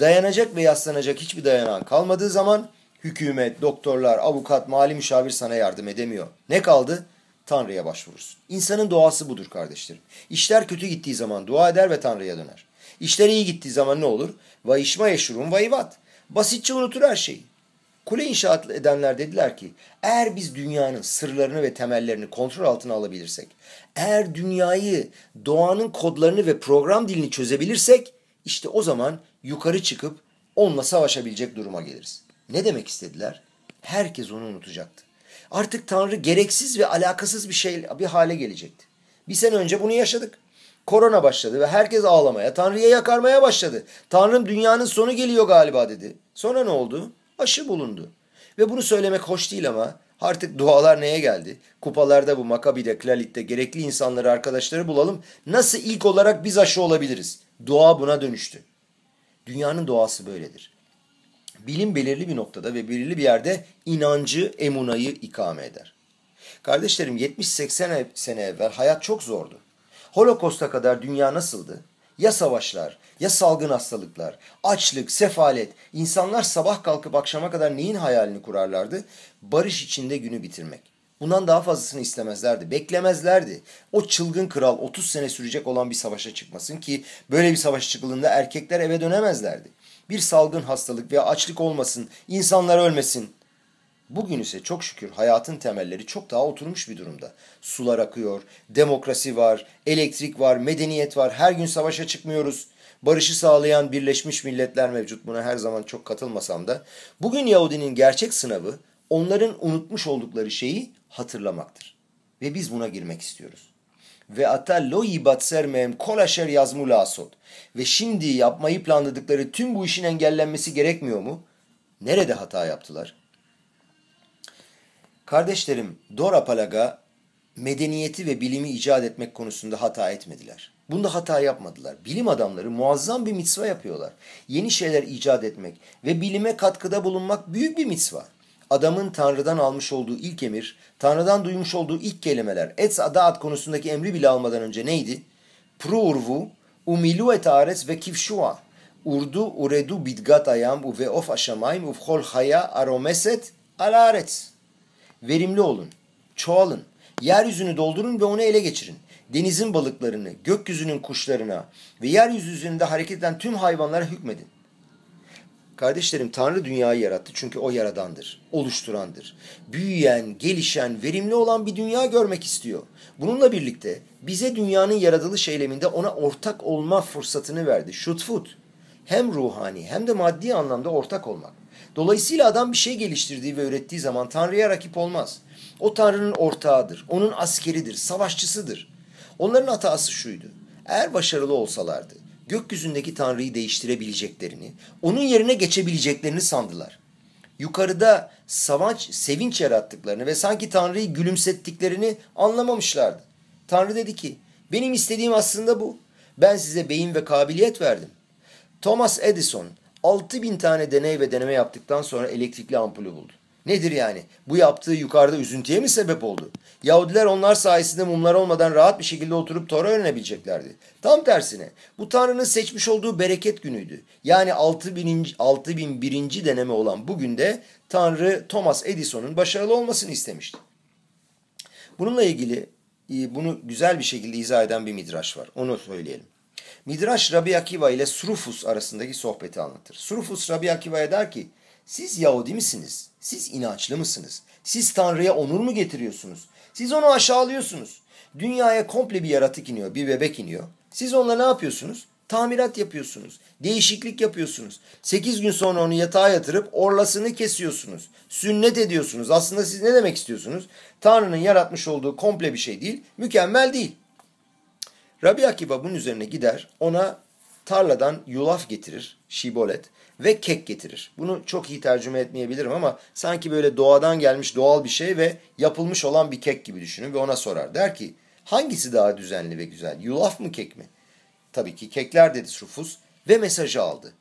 Dayanacak ve yaslanacak hiçbir dayanağın kalmadığı zaman hükümet, doktorlar, avukat, mali müşavir sana yardım edemiyor. Ne kaldı? Tanrı'ya başvurursun. İnsanın doğası budur kardeşlerim. İşler kötü gittiği zaman dua eder ve Tanrı'ya döner. İşler iyi gittiği zaman ne olur? Vayişma yeşurun vayvat. Basitçe unutur her şeyi. Kule inşaat edenler dediler ki eğer biz dünyanın sırlarını ve temellerini kontrol altına alabilirsek, eğer dünyayı, doğanın kodlarını ve program dilini çözebilirsek işte o zaman yukarı çıkıp onunla savaşabilecek duruma geliriz. Ne demek istediler? Herkes onu unutacaktı. Artık Tanrı gereksiz ve alakasız bir şey bir hale gelecekti. Bir sene önce bunu yaşadık. Korona başladı ve herkes ağlamaya, Tanrı'ya yakarmaya başladı. Tanrım dünyanın sonu geliyor galiba dedi. Sonra ne oldu? Aşı bulundu. Ve bunu söylemek hoş değil ama artık dualar neye geldi? Kupalarda bu Makabi'de, Klalit'te gerekli insanları, arkadaşları bulalım. Nasıl ilk olarak biz aşı olabiliriz? Dua buna dönüştü. Dünyanın doğası böyledir. Bilim belirli bir noktada ve belirli bir yerde inancı, emunayı ikame eder. Kardeşlerim 70-80 sene evvel hayat çok zordu. Holocaust'a kadar dünya nasıldı? Ya savaşlar, ya salgın hastalıklar, açlık, sefalet. İnsanlar sabah kalkıp akşama kadar neyin hayalini kurarlardı? Barış içinde günü bitirmek. Bundan daha fazlasını istemezlerdi, beklemezlerdi. O çılgın kral 30 sene sürecek olan bir savaşa çıkmasın ki böyle bir savaş çıkıldığında erkekler eve dönemezlerdi. Bir salgın hastalık veya açlık olmasın, insanlar ölmesin. Bugün ise çok şükür hayatın temelleri çok daha oturmuş bir durumda. Sular akıyor, demokrasi var, elektrik var, medeniyet var. Her gün savaşa çıkmıyoruz. Barışı sağlayan Birleşmiş Milletler mevcut. Buna her zaman çok katılmasam da. Bugün Yahudinin gerçek sınavı onların unutmuş oldukları şeyi hatırlamaktır. Ve biz buna girmek istiyoruz. Ve ata lo yibatser mem kol aşer yazmu lasot. Ve şimdi yapmayı planladıkları tüm bu işin engellenmesi gerekmiyor mu? Nerede hata yaptılar? Kardeşlerim Dora Palaga medeniyeti ve bilimi icat etmek konusunda hata etmediler. Bunda hata yapmadılar. Bilim adamları muazzam bir mitzva yapıyorlar. Yeni şeyler icat etmek ve bilime katkıda bulunmak büyük bir mitzva. Adamın Tanrı'dan almış olduğu ilk emir, Tanrı'dan duymuş olduğu ilk kelimeler, etz adaat konusundaki emri bile almadan önce neydi? Pru umilu et ares ve kivşua. Urdu uredu bidgat ayam ve of aşamayim uvhol haya aromeset al aretz. Verimli olun, çoğalın, yeryüzünü doldurun ve onu ele geçirin. Denizin balıklarını, gökyüzünün kuşlarına ve yeryüzü üzerinde hareket eden tüm hayvanlara hükmedin. Kardeşlerim Tanrı dünyayı yarattı çünkü o yaradandır, oluşturandır. Büyüyen, gelişen, verimli olan bir dünya görmek istiyor. Bununla birlikte bize dünyanın yaratılış eyleminde ona ortak olma fırsatını verdi. Şutfut. Hem ruhani hem de maddi anlamda ortak olmak. Dolayısıyla adam bir şey geliştirdiği ve ürettiği zaman Tanrı'ya rakip olmaz. O Tanrı'nın ortağıdır, onun askeridir, savaşçısıdır. Onların hatası şuydu. Eğer başarılı olsalardı, gökyüzündeki Tanrı'yı değiştirebileceklerini, onun yerine geçebileceklerini sandılar. Yukarıda savaş, sevinç yarattıklarını ve sanki Tanrı'yı gülümsettiklerini anlamamışlardı. Tanrı dedi ki, benim istediğim aslında bu. Ben size beyin ve kabiliyet verdim. Thomas Edison 6000 tane deney ve deneme yaptıktan sonra elektrikli ampulü buldu. Nedir yani? Bu yaptığı yukarıda üzüntüye mi sebep oldu? Yahudiler onlar sayesinde mumlar olmadan rahat bir şekilde oturup Tora öğrenebileceklerdi. Tam tersine bu Tanrı'nın seçmiş olduğu bereket günüydü. Yani 6000. 6001. deneme olan bugün de Tanrı Thomas Edison'un başarılı olmasını istemişti. Bununla ilgili e, bunu güzel bir şekilde izah eden bir midraş var. Onu söyleyelim. Midraş Rabbi Akiva ile Surufus arasındaki sohbeti anlatır. Surufus Rabbi Akiva'ya der ki siz Yahudi misiniz? Siz inançlı mısınız? Siz Tanrı'ya onur mu getiriyorsunuz? Siz onu aşağılıyorsunuz. Dünyaya komple bir yaratık iniyor, bir bebek iniyor. Siz onunla ne yapıyorsunuz? Tamirat yapıyorsunuz. Değişiklik yapıyorsunuz. Sekiz gün sonra onu yatağa yatırıp orlasını kesiyorsunuz. Sünnet ediyorsunuz. Aslında siz ne demek istiyorsunuz? Tanrı'nın yaratmış olduğu komple bir şey değil, mükemmel değil. Rabbi Akiba bunun üzerine gider, ona tarladan yulaf getirir, şibolet ve kek getirir. Bunu çok iyi tercüme etmeyebilirim ama sanki böyle doğadan gelmiş doğal bir şey ve yapılmış olan bir kek gibi düşünün ve ona sorar. Der ki hangisi daha düzenli ve güzel yulaf mı kek mi? Tabii ki kekler dedi Rufus ve mesajı aldı.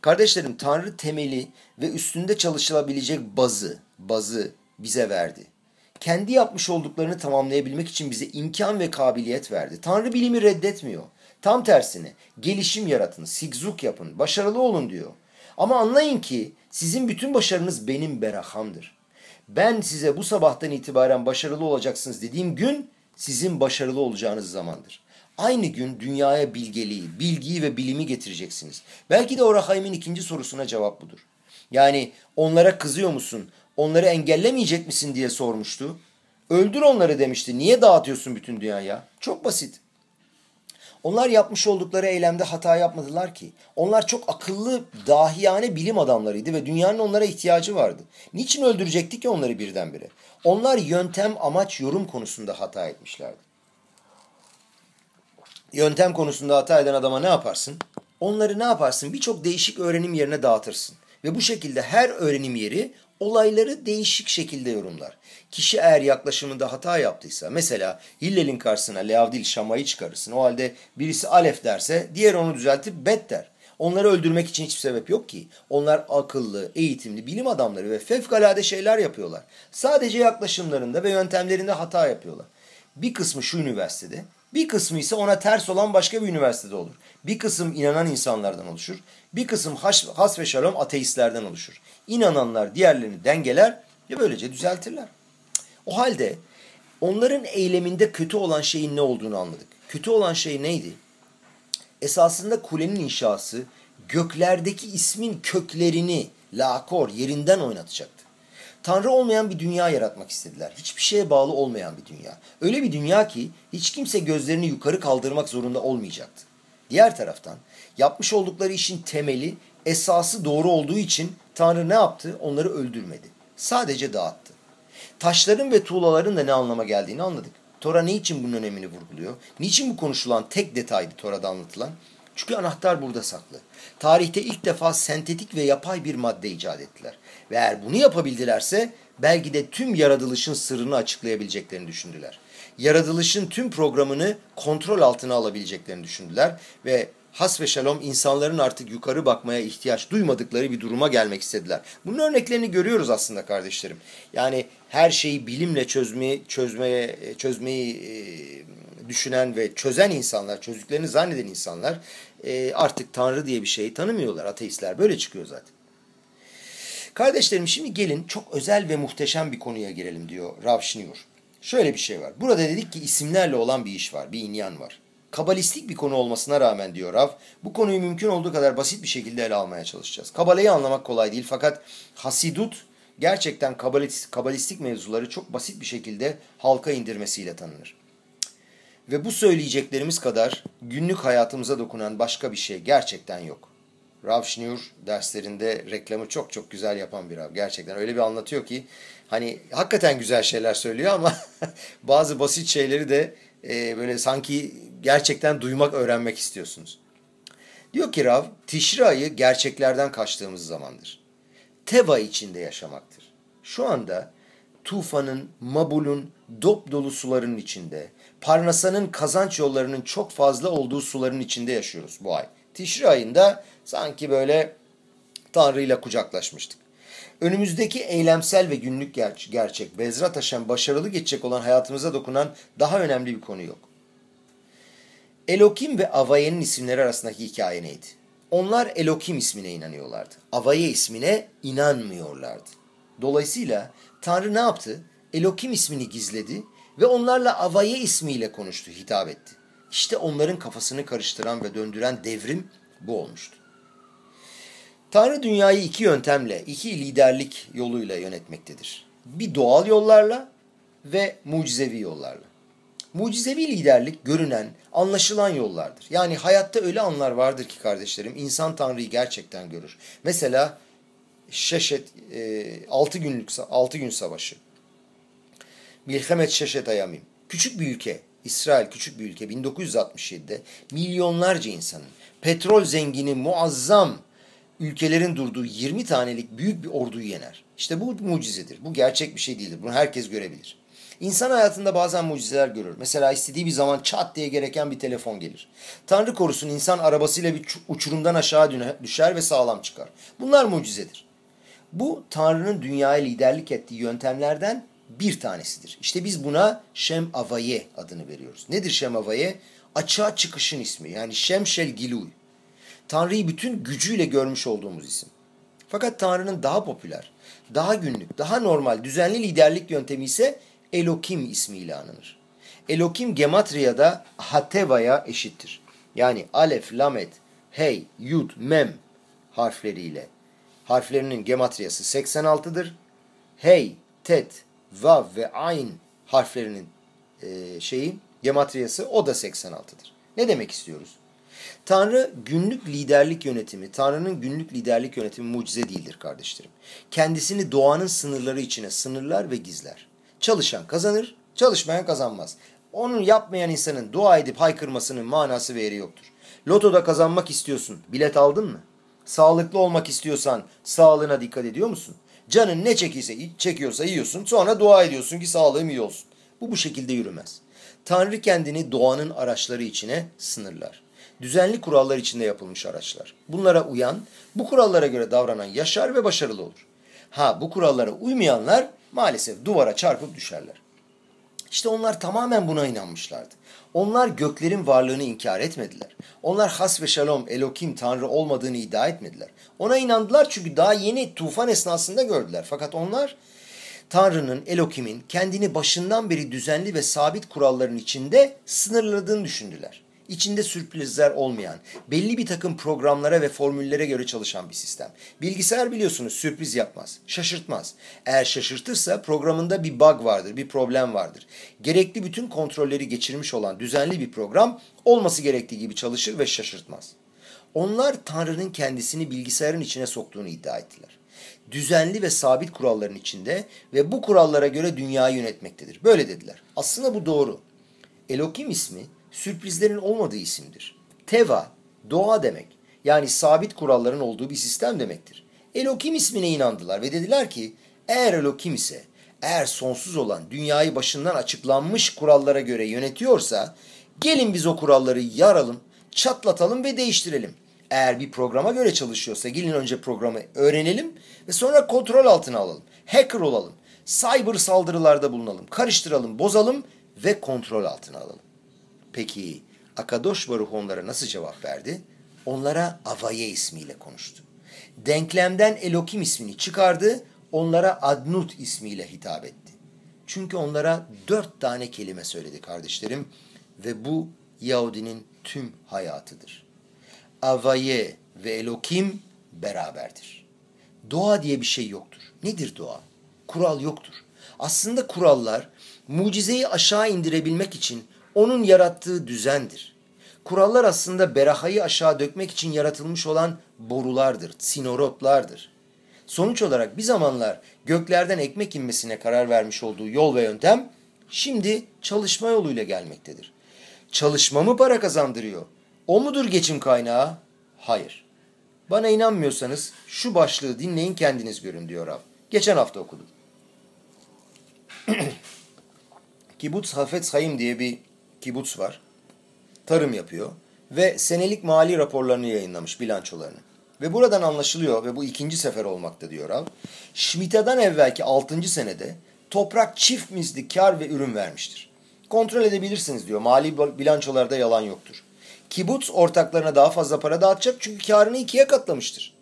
Kardeşlerim Tanrı temeli ve üstünde çalışılabilecek bazı, bazı bize verdi. Kendi yapmış olduklarını tamamlayabilmek için bize imkan ve kabiliyet verdi. Tanrı bilimi reddetmiyor. Tam tersine gelişim yaratın, sigzuk yapın, başarılı olun diyor. Ama anlayın ki sizin bütün başarınız benim berahamdır. Ben size bu sabahtan itibaren başarılı olacaksınız dediğim gün sizin başarılı olacağınız zamandır. Aynı gün dünyaya bilgeliği, bilgiyi ve bilimi getireceksiniz. Belki de Orahayim'in ikinci sorusuna cevap budur. Yani onlara kızıyor musun, onları engellemeyecek misin diye sormuştu. Öldür onları demişti. Niye dağıtıyorsun bütün dünyaya? Çok basit. Onlar yapmış oldukları eylemde hata yapmadılar ki. Onlar çok akıllı, dahiyane bilim adamlarıydı ve dünyanın onlara ihtiyacı vardı. Niçin öldürecekti ki onları birdenbire? Onlar yöntem, amaç, yorum konusunda hata etmişlerdi. Yöntem konusunda hata eden adama ne yaparsın? Onları ne yaparsın? Birçok değişik öğrenim yerine dağıtırsın. Ve bu şekilde her öğrenim yeri olayları değişik şekilde yorumlar. Kişi eğer yaklaşımında hata yaptıysa mesela Hillel'in karşısına Leavdil Şama'yı çıkarırsın. O halde birisi Alef derse diğer onu düzeltip Bet der. Onları öldürmek için hiçbir sebep yok ki. Onlar akıllı, eğitimli, bilim adamları ve fevkalade şeyler yapıyorlar. Sadece yaklaşımlarında ve yöntemlerinde hata yapıyorlar. Bir kısmı şu üniversitede, bir kısmı ise ona ters olan başka bir üniversitede olur. Bir kısım inanan insanlardan oluşur. Bir kısım has, has ve şalom ateistlerden oluşur. İnananlar diğerlerini dengeler ve böylece düzeltirler. O halde onların eyleminde kötü olan şeyin ne olduğunu anladık. Kötü olan şey neydi? Esasında kulenin inşası göklerdeki ismin köklerini lakor yerinden oynatacaktı. Tanrı olmayan bir dünya yaratmak istediler. Hiçbir şeye bağlı olmayan bir dünya. Öyle bir dünya ki hiç kimse gözlerini yukarı kaldırmak zorunda olmayacaktı. Diğer taraftan yapmış oldukları işin temeli, esası doğru olduğu için Tanrı ne yaptı? Onları öldürmedi. Sadece dağıttı. Taşların ve tuğlaların da ne anlama geldiğini anladık. Tora ne için bunun önemini vurguluyor? Niçin bu konuşulan tek detaydı Tora'da anlatılan? Çünkü anahtar burada saklı. Tarihte ilk defa sentetik ve yapay bir madde icat ettiler. Ve eğer bunu yapabildilerse belki de tüm yaratılışın sırrını açıklayabileceklerini düşündüler. Yaratılışın tüm programını kontrol altına alabileceklerini düşündüler ve has ve şalom insanların artık yukarı bakmaya ihtiyaç duymadıkları bir duruma gelmek istediler. Bunun örneklerini görüyoruz aslında kardeşlerim. Yani her şeyi bilimle çözmeyi çözmeye çözmeyi düşünen ve çözen insanlar, çözdüklerini zanneden insanlar e, artık Tanrı diye bir şeyi tanımıyorlar. Ateistler böyle çıkıyor zaten. Kardeşlerim şimdi gelin çok özel ve muhteşem bir konuya girelim diyor Rav Şniur. Şöyle bir şey var. Burada dedik ki isimlerle olan bir iş var, bir inyan var. Kabalistik bir konu olmasına rağmen diyor Rav, bu konuyu mümkün olduğu kadar basit bir şekilde ele almaya çalışacağız. Kabaleyi anlamak kolay değil fakat Hasidut gerçekten kabalistik, kabalistik mevzuları çok basit bir şekilde halka indirmesiyle tanınır. Ve bu söyleyeceklerimiz kadar günlük hayatımıza dokunan başka bir şey gerçekten yok. Rav Schnur derslerinde reklamı çok çok güzel yapan bir Rav. Gerçekten öyle bir anlatıyor ki hani hakikaten güzel şeyler söylüyor ama (laughs) bazı basit şeyleri de e, böyle sanki gerçekten duymak, öğrenmek istiyorsunuz. Diyor ki Rav, Tişri ayı gerçeklerden kaçtığımız zamandır. Teva içinde yaşamaktır. Şu anda tufanın, mabulun, dop dolu suların içinde, Parnasa'nın kazanç yollarının çok fazla olduğu suların içinde yaşıyoruz bu ay. Tişri ayında sanki böyle Tanrı ile kucaklaşmıştık. Önümüzdeki eylemsel ve günlük ger gerçek, Bezrat Haşem başarılı geçecek olan hayatımıza dokunan daha önemli bir konu yok. Elokim ve Avaye'nin isimleri arasındaki hikaye neydi? Onlar Elokim ismine inanıyorlardı. Avaye ismine inanmıyorlardı. Dolayısıyla Tanrı ne yaptı? Elokim ismini gizledi ve onlarla Avaye ismiyle konuştu, hitap etti. İşte onların kafasını karıştıran ve döndüren devrim bu olmuştu. Tanrı dünyayı iki yöntemle, iki liderlik yoluyla yönetmektedir. Bir doğal yollarla ve mucizevi yollarla. Mucizevi liderlik görünen, anlaşılan yollardır. Yani hayatta öyle anlar vardır ki kardeşlerim, insan Tanrı'yı gerçekten görür. Mesela Şeşet, 6 e, günlük 6 gün savaşı. Milhemet Şeşet Ayamim. Küçük bir ülke, İsrail küçük bir ülke 1967'de milyonlarca insanın petrol zengini muazzam ülkelerin durduğu 20 tanelik büyük bir orduyu yener. İşte bu mucizedir. Bu gerçek bir şey değildir. Bunu herkes görebilir. İnsan hayatında bazen mucizeler görür. Mesela istediği bir zaman çat diye gereken bir telefon gelir. Tanrı korusun insan arabasıyla bir uçurumdan aşağı düşer ve sağlam çıkar. Bunlar mucizedir. Bu Tanrı'nın dünyaya liderlik ettiği yöntemlerden bir tanesidir. İşte biz buna Şem Avaye adını veriyoruz. Nedir Şem Avaye? Açığa çıkışın ismi. Yani Şemşel Giluy. Tanrı'yı bütün gücüyle görmüş olduğumuz isim. Fakat Tanrı'nın daha popüler, daha günlük, daha normal, düzenli liderlik yöntemi ise Elokim ismiyle anılır. Elokim Gematria'da Hateva'ya eşittir. Yani Alef, Lamet, Hey, Yud, Mem harfleriyle. Harflerinin gematriyası 86'dır. Hey, Tet, Vav ve Ayn harflerinin e, şeyi gematriyası o da 86'dır. Ne demek istiyoruz? Tanrı günlük liderlik yönetimi, Tanrı'nın günlük liderlik yönetimi mucize değildir kardeşlerim. Kendisini doğanın sınırları içine sınırlar ve gizler. Çalışan kazanır, çalışmayan kazanmaz. Onun yapmayan insanın dua edip haykırmasının manası ve yeri yoktur. Lotoda kazanmak istiyorsun, bilet aldın mı? Sağlıklı olmak istiyorsan sağlığına dikkat ediyor musun? Canın ne çekiyse, çekiyorsa yiyorsun, sonra dua ediyorsun ki sağlığım iyi olsun. Bu bu şekilde yürümez. Tanrı kendini doğanın araçları içine sınırlar düzenli kurallar içinde yapılmış araçlar. Bunlara uyan, bu kurallara göre davranan yaşar ve başarılı olur. Ha bu kurallara uymayanlar maalesef duvara çarpıp düşerler. İşte onlar tamamen buna inanmışlardı. Onlar göklerin varlığını inkar etmediler. Onlar has ve şalom, Elokim, Tanrı olmadığını iddia etmediler. Ona inandılar çünkü daha yeni tufan esnasında gördüler. Fakat onlar Tanrı'nın, Elokim'in kendini başından beri düzenli ve sabit kuralların içinde sınırladığını düşündüler içinde sürprizler olmayan, belli bir takım programlara ve formüllere göre çalışan bir sistem. Bilgisayar biliyorsunuz sürpriz yapmaz, şaşırtmaz. Eğer şaşırtırsa programında bir bug vardır, bir problem vardır. Gerekli bütün kontrolleri geçirmiş olan düzenli bir program olması gerektiği gibi çalışır ve şaşırtmaz. Onlar Tanrı'nın kendisini bilgisayarın içine soktuğunu iddia ettiler. Düzenli ve sabit kuralların içinde ve bu kurallara göre dünyayı yönetmektedir. Böyle dediler. Aslında bu doğru. Elokim ismi sürprizlerin olmadığı isimdir. Teva, doğa demek. Yani sabit kuralların olduğu bir sistem demektir. Elokim ismine inandılar ve dediler ki eğer Elokim ise, eğer sonsuz olan dünyayı başından açıklanmış kurallara göre yönetiyorsa gelin biz o kuralları yaralım, çatlatalım ve değiştirelim. Eğer bir programa göre çalışıyorsa gelin önce programı öğrenelim ve sonra kontrol altına alalım. Hacker olalım. Cyber saldırılarda bulunalım. Karıştıralım, bozalım ve kontrol altına alalım. Peki Akadosh Baruch onlara nasıl cevap verdi? Onlara Avaye ismiyle konuştu. Denklemden Elokim ismini çıkardı, onlara Adnut ismiyle hitap etti. Çünkü onlara dört tane kelime söyledi kardeşlerim ve bu Yahudinin tüm hayatıdır. Avaye ve Elokim beraberdir. Doğa diye bir şey yoktur. Nedir doğa? Kural yoktur. Aslında kurallar mucizeyi aşağı indirebilmek için onun yarattığı düzendir. Kurallar aslında berahayı aşağı dökmek için yaratılmış olan borulardır, sinorotlardır. Sonuç olarak bir zamanlar göklerden ekmek inmesine karar vermiş olduğu yol ve yöntem şimdi çalışma yoluyla gelmektedir. Çalışma mı para kazandırıyor? O mudur geçim kaynağı? Hayır. Bana inanmıyorsanız şu başlığı dinleyin kendiniz görün diyor Rab. Geçen hafta okudum. (clears throat) Kibbutz Hafetz Hayim diye bir kibbutz var. Tarım yapıyor ve senelik mali raporlarını yayınlamış bilançolarını. Ve buradan anlaşılıyor ve bu ikinci sefer olmakta diyor Rab. Şmita'dan evvelki altıncı senede toprak çift misli kar ve ürün vermiştir. Kontrol edebilirsiniz diyor. Mali bilançolarda yalan yoktur. Kibbutz ortaklarına daha fazla para dağıtacak çünkü karını ikiye katlamıştır.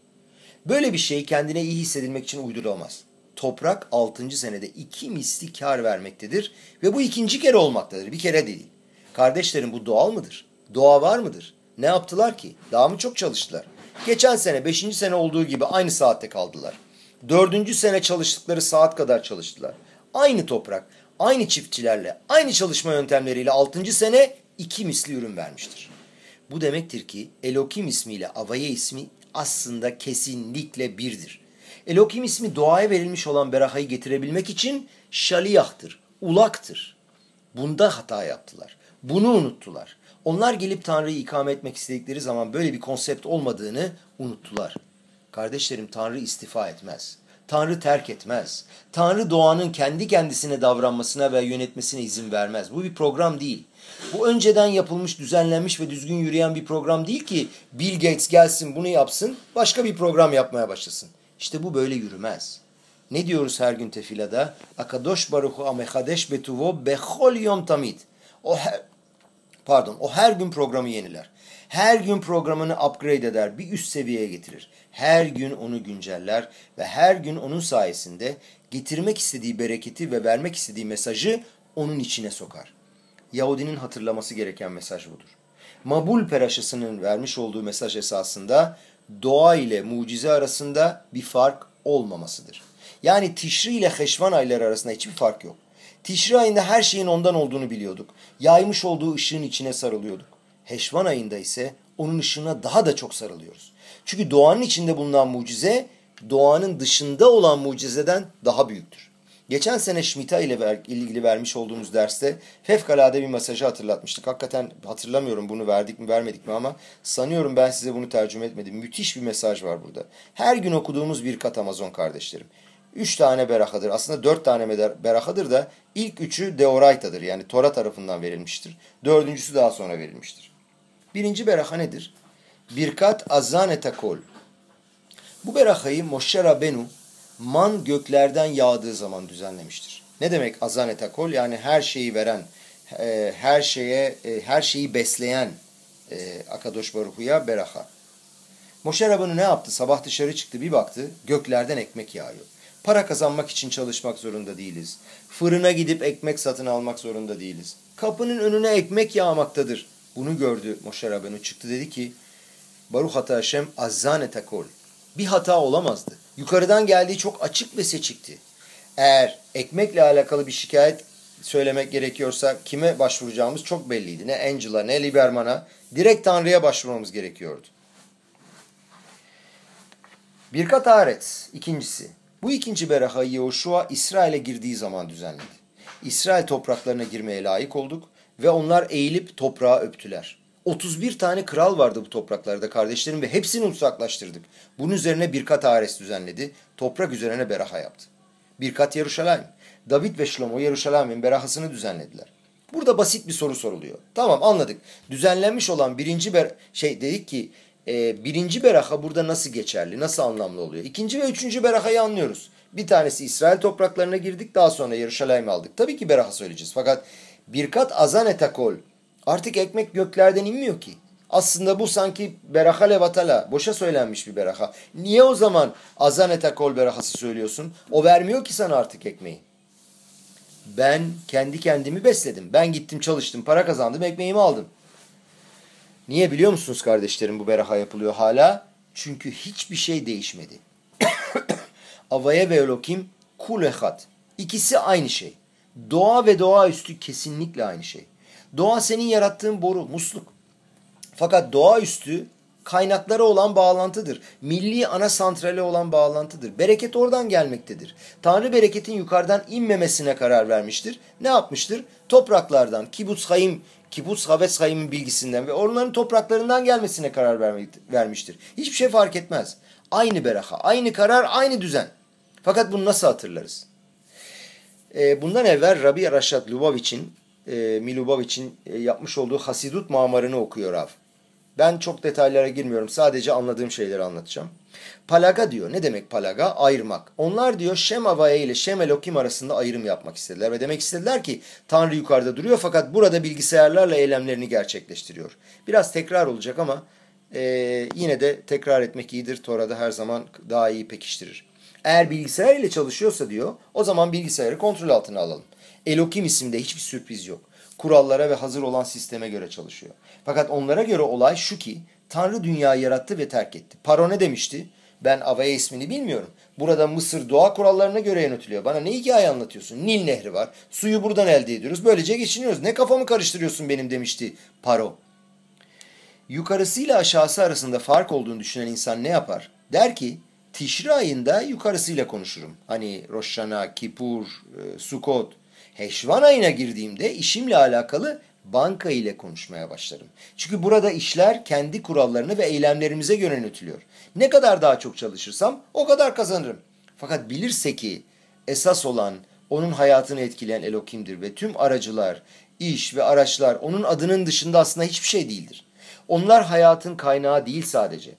Böyle bir şey kendine iyi hissedilmek için uydurulamaz. Toprak 6. senede iki misli kar vermektedir ve bu ikinci kere olmaktadır. Bir kere değil. Kardeşlerim bu doğal mıdır? Doğa var mıdır? Ne yaptılar ki? Daha mı çok çalıştılar? Geçen sene 5. sene olduğu gibi aynı saatte kaldılar. 4. sene çalıştıkları saat kadar çalıştılar. Aynı toprak, aynı çiftçilerle, aynı çalışma yöntemleriyle 6. sene iki misli ürün vermiştir. Bu demektir ki Elokim ismiyle Avaye ismi aslında kesinlikle birdir. Elokim ismi doğaya verilmiş olan berahayı getirebilmek için şaliyahtır, ulaktır. Bunda hata yaptılar. Bunu unuttular. Onlar gelip Tanrı'yı ikame etmek istedikleri zaman böyle bir konsept olmadığını unuttular. Kardeşlerim Tanrı istifa etmez. Tanrı terk etmez. Tanrı doğanın kendi kendisine davranmasına ve yönetmesine izin vermez. Bu bir program değil. Bu önceden yapılmış, düzenlenmiş ve düzgün yürüyen bir program değil ki Bill Gates gelsin bunu yapsın, başka bir program yapmaya başlasın. İşte bu böyle yürümez. Ne diyoruz her gün tefilada? Akadosh baruhu amehadesh betuvo bechol yom tamid. O her, pardon, o her gün programı yeniler. Her gün programını upgrade eder, bir üst seviyeye getirir. Her gün onu günceller ve her gün onun sayesinde getirmek istediği bereketi ve vermek istediği mesajı onun içine sokar. Yahudinin hatırlaması gereken mesaj budur. Mabul peraşasının vermiş olduğu mesaj esasında doğa ile mucize arasında bir fark olmamasıdır. Yani Tişri ile Heşvan ayları arasında hiçbir fark yok. Tişri ayında her şeyin ondan olduğunu biliyorduk. Yaymış olduğu ışığın içine sarılıyorduk. Heşvan ayında ise onun ışığına daha da çok sarılıyoruz. Çünkü doğanın içinde bulunan mucize doğanın dışında olan mucizeden daha büyüktür. Geçen sene Şmita ile ver, ilgili vermiş olduğumuz derste fevkalade bir mesajı hatırlatmıştık. Hakikaten hatırlamıyorum bunu verdik mi vermedik mi ama sanıyorum ben size bunu tercüme etmedim. Müthiş bir mesaj var burada. Her gün okuduğumuz bir kat Amazon kardeşlerim. Üç tane berahadır. Aslında dört tane berahadır da ilk üçü Deoraita'dır. Yani Tora tarafından verilmiştir. Dördüncüsü daha sonra verilmiştir. Birinci beraha nedir? Birkat azane takol. Bu berahayı Moshe Rabenu man göklerden yağdığı zaman düzenlemiştir. Ne demek azane takol? Yani her şeyi veren, e, her şeye, e, her şeyi besleyen e, Akadosh Baruhu'ya beraha. Moshe Rabenu ne yaptı? Sabah dışarı çıktı bir baktı göklerden ekmek yağıyor. Para kazanmak için çalışmak zorunda değiliz. Fırına gidip ekmek satın almak zorunda değiliz. Kapının önüne ekmek yağmaktadır. Bunu gördü Moshe Rabenu çıktı dedi ki Baruch Hata Hashem azzane takol. Bir hata olamazdı. Yukarıdan geldiği çok açık ve seçikti. Eğer ekmekle alakalı bir şikayet söylemek gerekiyorsa kime başvuracağımız çok belliydi. Ne Angela ne Liberman'a direkt Tanrı'ya başvurmamız gerekiyordu. Birkat Aret ikincisi. Bu ikinci berahayı Yehoşua İsrail'e girdiği zaman düzenledi. İsrail topraklarına girmeye layık olduk ve onlar eğilip toprağı öptüler. 31 tane kral vardı bu topraklarda kardeşlerim ve hepsini uzaklaştırdık. Bunun üzerine birkat Ares düzenledi. Toprak üzerine beraha yaptı. Birkat Yeruşalayim. David ve Şlomo Yeruşalayim'in berahasını düzenlediler. Burada basit bir soru soruluyor. Tamam anladık. Düzenlenmiş olan birinci ber şey dedik ki e, birinci beraha burada nasıl geçerli, nasıl anlamlı oluyor? İkinci ve üçüncü berahayı anlıyoruz. Bir tanesi İsrail topraklarına girdik daha sonra Yeruşalayim'i aldık. Tabii ki beraha söyleyeceğiz. Fakat birkat azan etakol Artık ekmek göklerden inmiyor ki. Aslında bu sanki beraha levatala. Boşa söylenmiş bir beraha. Niye o zaman azan etakol berahası söylüyorsun? O vermiyor ki sana artık ekmeği. Ben kendi kendimi besledim. Ben gittim çalıştım, para kazandım, ekmeğimi aldım. Niye biliyor musunuz kardeşlerim bu beraha yapılıyor hala? Çünkü hiçbir şey değişmedi. (coughs) Avaya ve Elokim kulehat. İkisi aynı şey. Doğa ve doğaüstü kesinlikle aynı şey. Doğa senin yarattığın boru, musluk. Fakat doğaüstü kaynakları olan bağlantıdır. Milli ana santrali olan bağlantıdır. Bereket oradan gelmektedir. Tanrı bereketin yukarıdan inmemesine karar vermiştir. Ne yapmıştır? Topraklardan, Kibutz Hayim, Kibutz Havetz Hayim'in bilgisinden ve onların topraklarından gelmesine karar vermiştir. Hiçbir şey fark etmez. Aynı beraha, aynı karar, aynı düzen. Fakat bunu nasıl hatırlarız? Ee, bundan evvel Rabbi Raşad Lubavitch'in, e, Milubavitch'in e, yapmış olduğu Hasidut mamarını okuyor Rav. Ben çok detaylara girmiyorum. Sadece anladığım şeyleri anlatacağım. Palaga diyor. Ne demek palaga? Ayırmak. Onlar diyor Şem Avaya ile Şem Elokim arasında ayrım yapmak istediler. Ve demek istediler ki Tanrı yukarıda duruyor fakat burada bilgisayarlarla eylemlerini gerçekleştiriyor. Biraz tekrar olacak ama e, yine de tekrar etmek iyidir. Tora'da her zaman daha iyi pekiştirir. Eğer bilgisayar ile çalışıyorsa diyor o zaman bilgisayarı kontrol altına alalım. Elokim isimde hiçbir sürpriz yok. Kurallara ve hazır olan sisteme göre çalışıyor. Fakat onlara göre olay şu ki Tanrı dünyayı yarattı ve terk etti. Paro ne demişti? Ben Avaya ismini bilmiyorum. Burada Mısır doğa kurallarına göre yönetiliyor. Bana ne hikaye anlatıyorsun? Nil nehri var. Suyu buradan elde ediyoruz. Böylece geçiniyoruz. Ne kafamı karıştırıyorsun benim demişti Paro. Yukarısıyla aşağısı arasında fark olduğunu düşünen insan ne yapar? Der ki Tişri ayında yukarısıyla konuşurum. Hani Roşana, Kipur, e, Sukot. Heşvan ayına girdiğimde işimle alakalı banka ile konuşmaya başlarım. Çünkü burada işler kendi kurallarını ve eylemlerimize göre yönetiliyor. Ne kadar daha çok çalışırsam o kadar kazanırım. Fakat bilirse ki esas olan onun hayatını etkileyen Elokim'dir ve tüm aracılar, iş ve araçlar onun adının dışında aslında hiçbir şey değildir. Onlar hayatın kaynağı değil sadece.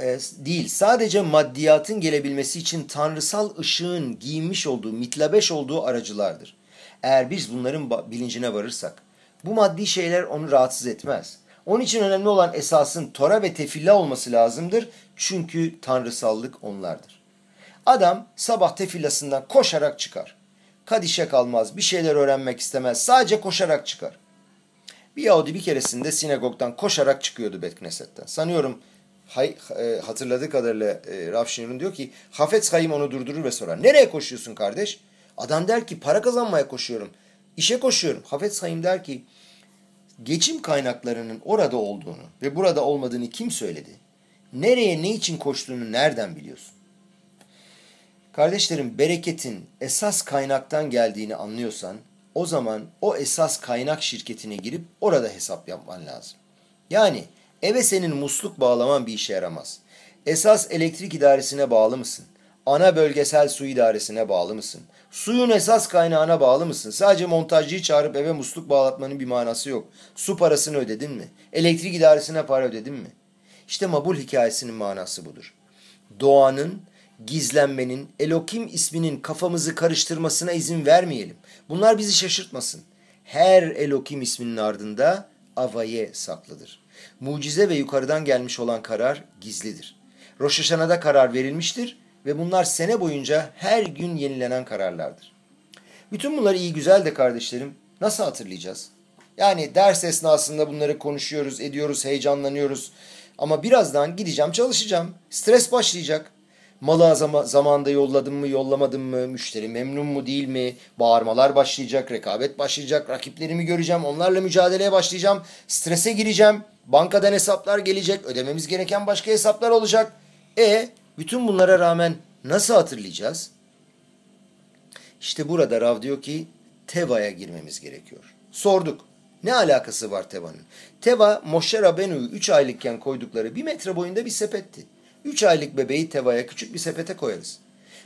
E, değil sadece maddiyatın gelebilmesi için tanrısal ışığın giyinmiş olduğu, mitlabeş olduğu aracılardır. Eğer biz bunların bilincine varırsak bu maddi şeyler onu rahatsız etmez. Onun için önemli olan esasın Tora ve tefilla olması lazımdır. Çünkü tanrısallık onlardır. Adam sabah tefillasından koşarak çıkar. Kadişe kalmaz, bir şeyler öğrenmek istemez. Sadece koşarak çıkar. Bir Yahudi bir keresinde sinagogdan koşarak çıkıyordu Betkneset'ten. Sanıyorum hay, e, hatırladığı kadarıyla e, Rav Şinur'un diyor ki Hafetz Hayim onu durdurur ve sorar. Nereye koşuyorsun kardeş? Adam der ki para kazanmaya koşuyorum. İşe koşuyorum. Hafetz Hayim der ki geçim kaynaklarının orada olduğunu ve burada olmadığını kim söyledi? Nereye ne için koştuğunu nereden biliyorsun? Kardeşlerim bereketin esas kaynaktan geldiğini anlıyorsan o zaman o esas kaynak şirketine girip orada hesap yapman lazım. Yani eve senin musluk bağlaman bir işe yaramaz. Esas elektrik idaresine bağlı mısın? Ana bölgesel su idaresine bağlı mısın? Suyun esas kaynağına bağlı mısın? Sadece montajcıyı çağırıp eve musluk bağlatmanın bir manası yok. Su parasını ödedin mi? Elektrik idaresine para ödedin mi? İşte Mabul hikayesinin manası budur. Doğanın, gizlenmenin, Elokim isminin kafamızı karıştırmasına izin vermeyelim. Bunlar bizi şaşırtmasın. Her Elokim isminin ardında Avaye saklıdır. Mucize ve yukarıdan gelmiş olan karar gizlidir. Roş karar verilmiştir ve bunlar sene boyunca her gün yenilenen kararlardır. Bütün bunlar iyi güzel de kardeşlerim nasıl hatırlayacağız? Yani ders esnasında bunları konuşuyoruz, ediyoruz, heyecanlanıyoruz. Ama birazdan gideceğim, çalışacağım. Stres başlayacak. Malı zamanda yolladım mı, yollamadım mı, müşteri memnun mu değil mi, bağırmalar başlayacak, rekabet başlayacak, rakiplerimi göreceğim, onlarla mücadeleye başlayacağım, strese gireceğim, bankadan hesaplar gelecek, ödememiz gereken başka hesaplar olacak. E bütün bunlara rağmen nasıl hatırlayacağız? İşte burada Rav diyor ki Teva'ya girmemiz gerekiyor. Sorduk. Ne alakası var Teva'nın? Teva, Moshe Rabenu'yu 3 aylıkken koydukları bir metre boyunda bir sepetti. 3 aylık bebeği Teva'ya küçük bir sepete koyarız.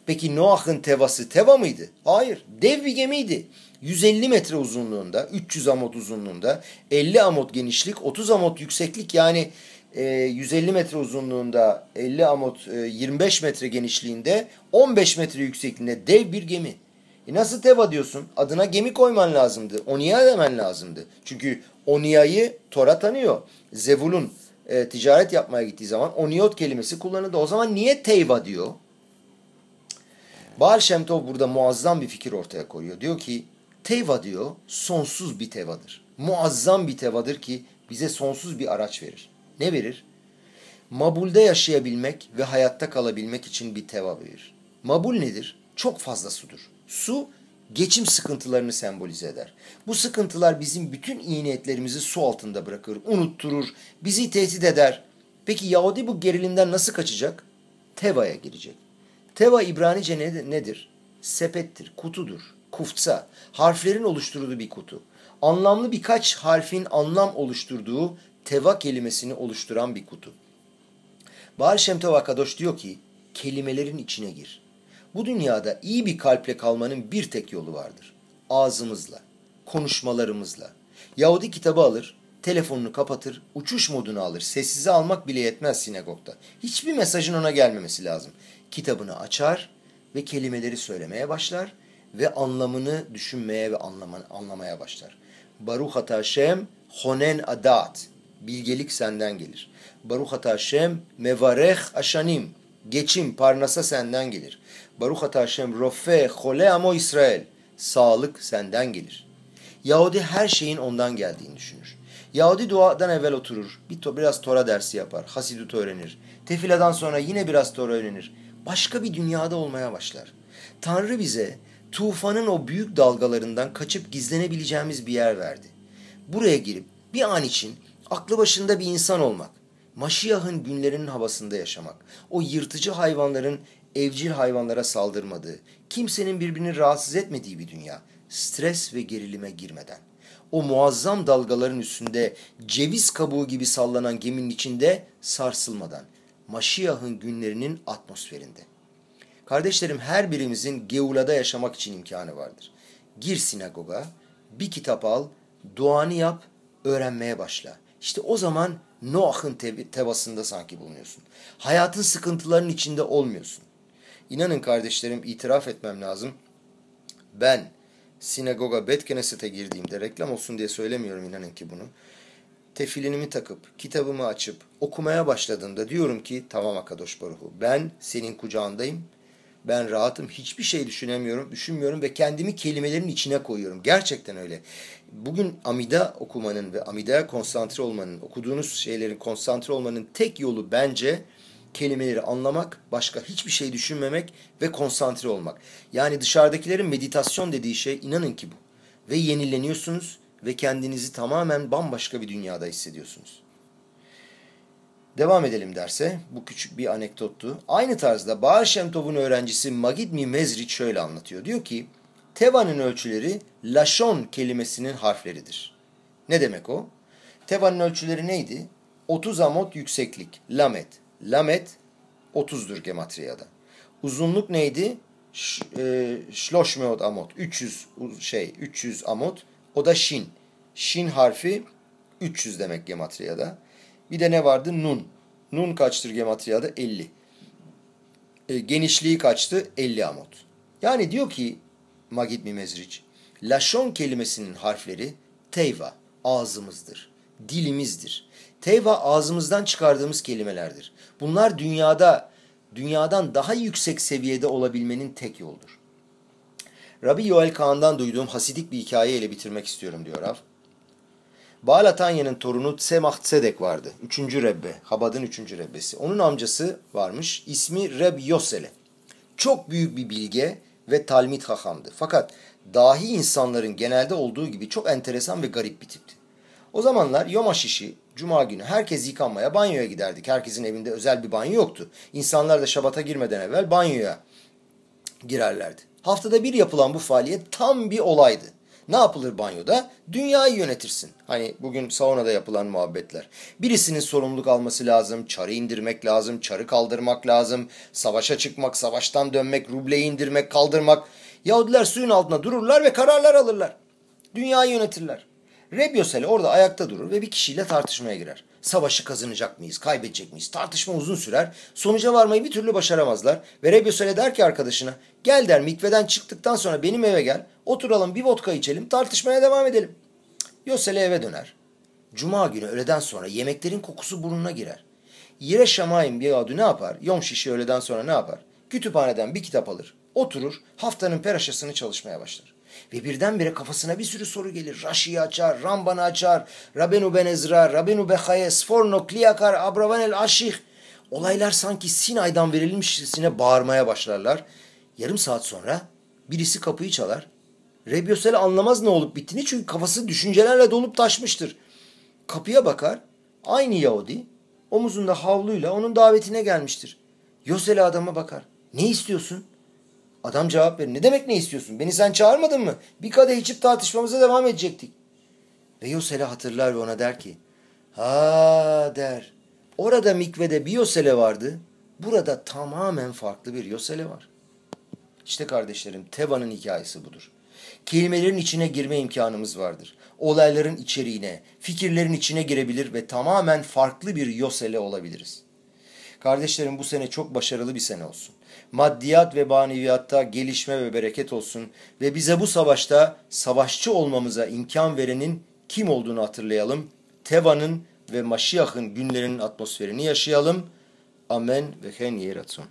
Peki Noah'ın Teva'sı Teva mıydı? Hayır. Dev bir gemiydi. 150 metre uzunluğunda, 300 amot uzunluğunda, 50 amot genişlik, 30 amot yükseklik yani 150 e, metre uzunluğunda 50 amot 25 e, metre genişliğinde 15 metre yüksekliğinde dev bir gemi. E nasıl teva diyorsun? Adına gemi koyman lazımdı. Oniya demen lazımdı. Çünkü Oniya'yı Tora tanıyor. Zevul'un e, ticaret yapmaya gittiği zaman Oniyot kelimesi kullanıldı. O zaman niye teyva diyor? Baal Shem Tov burada muazzam bir fikir ortaya koyuyor. Diyor ki teyva diyor sonsuz bir tevadır. Muazzam bir tevadır ki bize sonsuz bir araç verir. Ne verir? Mabulde yaşayabilmek ve hayatta kalabilmek için bir teva verir. Mabul nedir? Çok fazla sudur. Su geçim sıkıntılarını sembolize eder. Bu sıkıntılar bizim bütün iyi niyetlerimizi su altında bırakır, unutturur, bizi tehdit eder. Peki Yahudi bu gerilimden nasıl kaçacak? Teva'ya girecek. Teva İbranice nedir? Sepettir, kutudur, kuftsa, harflerin oluşturduğu bir kutu. Anlamlı birkaç harfin anlam oluşturduğu teva kelimesini oluşturan bir kutu. Bahar Şemtov Akadoş diyor ki, kelimelerin içine gir. Bu dünyada iyi bir kalple kalmanın bir tek yolu vardır. Ağzımızla, konuşmalarımızla. Yahudi kitabı alır, telefonunu kapatır, uçuş modunu alır. Sessize almak bile yetmez sinagogda. Hiçbir mesajın ona gelmemesi lazım. Kitabını açar ve kelimeleri söylemeye başlar ve anlamını düşünmeye ve anlamaya başlar. Baruch ata Hashem honen adat. Bilgelik senden gelir. Baruch ata Hashem mevarech aşanim. Geçim, parnasa senden gelir. Baruch ata Hashem rofe hole amo İsrail. Sağlık senden gelir. Yahudi her şeyin ondan geldiğini düşünür. Yahudi duadan evvel oturur, bir to biraz Tora dersi yapar, Hasidut öğrenir. Tefiladan sonra yine biraz Tora öğrenir. Başka bir dünyada olmaya başlar. Tanrı bize tufanın o büyük dalgalarından kaçıp gizlenebileceğimiz bir yer verdi. Buraya girip bir an için aklı başında bir insan olmak, Maşiyah'ın günlerinin havasında yaşamak, o yırtıcı hayvanların evcil hayvanlara saldırmadığı, kimsenin birbirini rahatsız etmediği bir dünya, stres ve gerilime girmeden. O muazzam dalgaların üstünde ceviz kabuğu gibi sallanan geminin içinde sarsılmadan, Maşiyah'ın günlerinin atmosferinde. Kardeşlerim her birimizin Geula'da yaşamak için imkanı vardır. Gir sinagoga, bir kitap al, duanı yap, öğrenmeye başla. İşte o zaman Noah'ın tevasında sanki bulunuyorsun. Hayatın sıkıntılarının içinde olmuyorsun. İnanın kardeşlerim itiraf etmem lazım. Ben sinagoga Bet Knesset'e girdiğimde reklam olsun diye söylemiyorum inanın ki bunu. Tefilinimi takıp, kitabımı açıp okumaya başladığımda diyorum ki tamam Akadosh Baruhu ben senin kucağındayım ben rahatım. Hiçbir şey düşünemiyorum, düşünmüyorum ve kendimi kelimelerin içine koyuyorum. Gerçekten öyle. Bugün Amida okumanın ve Amida'ya konsantre olmanın, okuduğunuz şeylerin konsantre olmanın tek yolu bence kelimeleri anlamak, başka hiçbir şey düşünmemek ve konsantre olmak. Yani dışarıdakilerin meditasyon dediği şey inanın ki bu. Ve yenileniyorsunuz ve kendinizi tamamen bambaşka bir dünyada hissediyorsunuz. Devam edelim derse. Bu küçük bir anekdottu. Aynı tarzda Baal Şemtov'un öğrencisi Magid Mi Mezrit şöyle anlatıyor. Diyor ki Teva'nın ölçüleri Lashon kelimesinin harfleridir. Ne demek o? Teva'nın ölçüleri neydi? 30 amot yükseklik. Lamet. Lamet 30'dur gematriyada. Uzunluk neydi? Ş, e, amot. 300 şey 300 amot. O da şin. Şin harfi 300 demek gematriyada. Bir de ne vardı? Nun. Nun kaçtır gematriyada? 50. E, genişliği kaçtı? 50 amot. Yani diyor ki Magid Mimezric, Laşon kelimesinin harfleri teyva, ağzımızdır, dilimizdir. Teyva ağzımızdan çıkardığımız kelimelerdir. Bunlar dünyada, dünyadan daha yüksek seviyede olabilmenin tek yoldur. Rabbi Yoel Kaan'dan duyduğum hasidik bir hikayeyle bitirmek istiyorum diyor Rav. Baal Atanya'nın torunu Tsemah Tzedek vardı. Üçüncü Rebbe. Habad'ın üçüncü Rebbesi. Onun amcası varmış. İsmi Reb Yosele. Çok büyük bir bilge ve talmid hahamdı. Fakat dahi insanların genelde olduğu gibi çok enteresan ve garip bir tipti. O zamanlar Yom HaShişi, Cuma günü herkes yıkanmaya banyoya giderdik. Herkesin evinde özel bir banyo yoktu. İnsanlar da şabata girmeden evvel banyoya girerlerdi. Haftada bir yapılan bu faaliyet tam bir olaydı. Ne yapılır banyoda? Dünyayı yönetirsin. Hani bugün saunada yapılan muhabbetler. Birisinin sorumluluk alması lazım, çarı indirmek lazım, çarı kaldırmak lazım, savaşa çıkmak, savaştan dönmek, rubleyi indirmek, kaldırmak. Yahudiler suyun altında dururlar ve kararlar alırlar. Dünyayı yönetirler. Rebyosel orada ayakta durur ve bir kişiyle tartışmaya girer. Savaşı kazanacak mıyız, kaybedecek miyiz? Tartışma uzun sürer. Sonuca varmayı bir türlü başaramazlar. Ve Rebyosel der ki arkadaşına, gel der mikveden çıktıktan sonra benim eve gel, oturalım bir vodka içelim, tartışmaya devam edelim. Yosele eve döner. Cuma günü öğleden sonra yemeklerin kokusu burnuna girer. Yire Şamayim bir adı ne yapar? Yom şişi öğleden sonra ne yapar? Kütüphaneden bir kitap alır, oturur, haftanın peraşasını çalışmaya başlar. Ve birdenbire kafasına bir sürü soru gelir. Raşi'yi açar, Ramban'ı açar, Rabenu Ben Ezra, Rabenu Bechaye, Sforno, Kliyakar, Abravanel Aşih. Olaylar sanki Sinay'dan verilmişçesine bağırmaya başlarlar. Yarım saat sonra birisi kapıyı çalar. Rebbe Yosel anlamaz ne olup bittiğini çünkü kafası düşüncelerle dolup taşmıştır. Kapıya bakar, aynı Yahudi omuzunda havluyla onun davetine gelmiştir. Yosel adama bakar. Ne istiyorsun? Adam cevap verir. Ne demek ne istiyorsun? Beni sen çağırmadın mı? Bir kadeh içip tartışmamıza devam edecektik. Ve Yosel'e hatırlar ve ona der ki Ha der. Orada mikvede bir Yosele vardı. Burada tamamen farklı bir Yosele var. İşte kardeşlerim Teva'nın hikayesi budur. Kelimelerin içine girme imkanımız vardır. Olayların içeriğine, fikirlerin içine girebilir ve tamamen farklı bir Yosele olabiliriz. Kardeşlerim bu sene çok başarılı bir sene olsun. Maddiyat ve maneviyatta gelişme ve bereket olsun ve bize bu savaşta savaşçı olmamıza imkan verenin kim olduğunu hatırlayalım. Teva'nın ve Maşiyah'ın günlerinin atmosferini yaşayalım. Amen ve hen yeratson.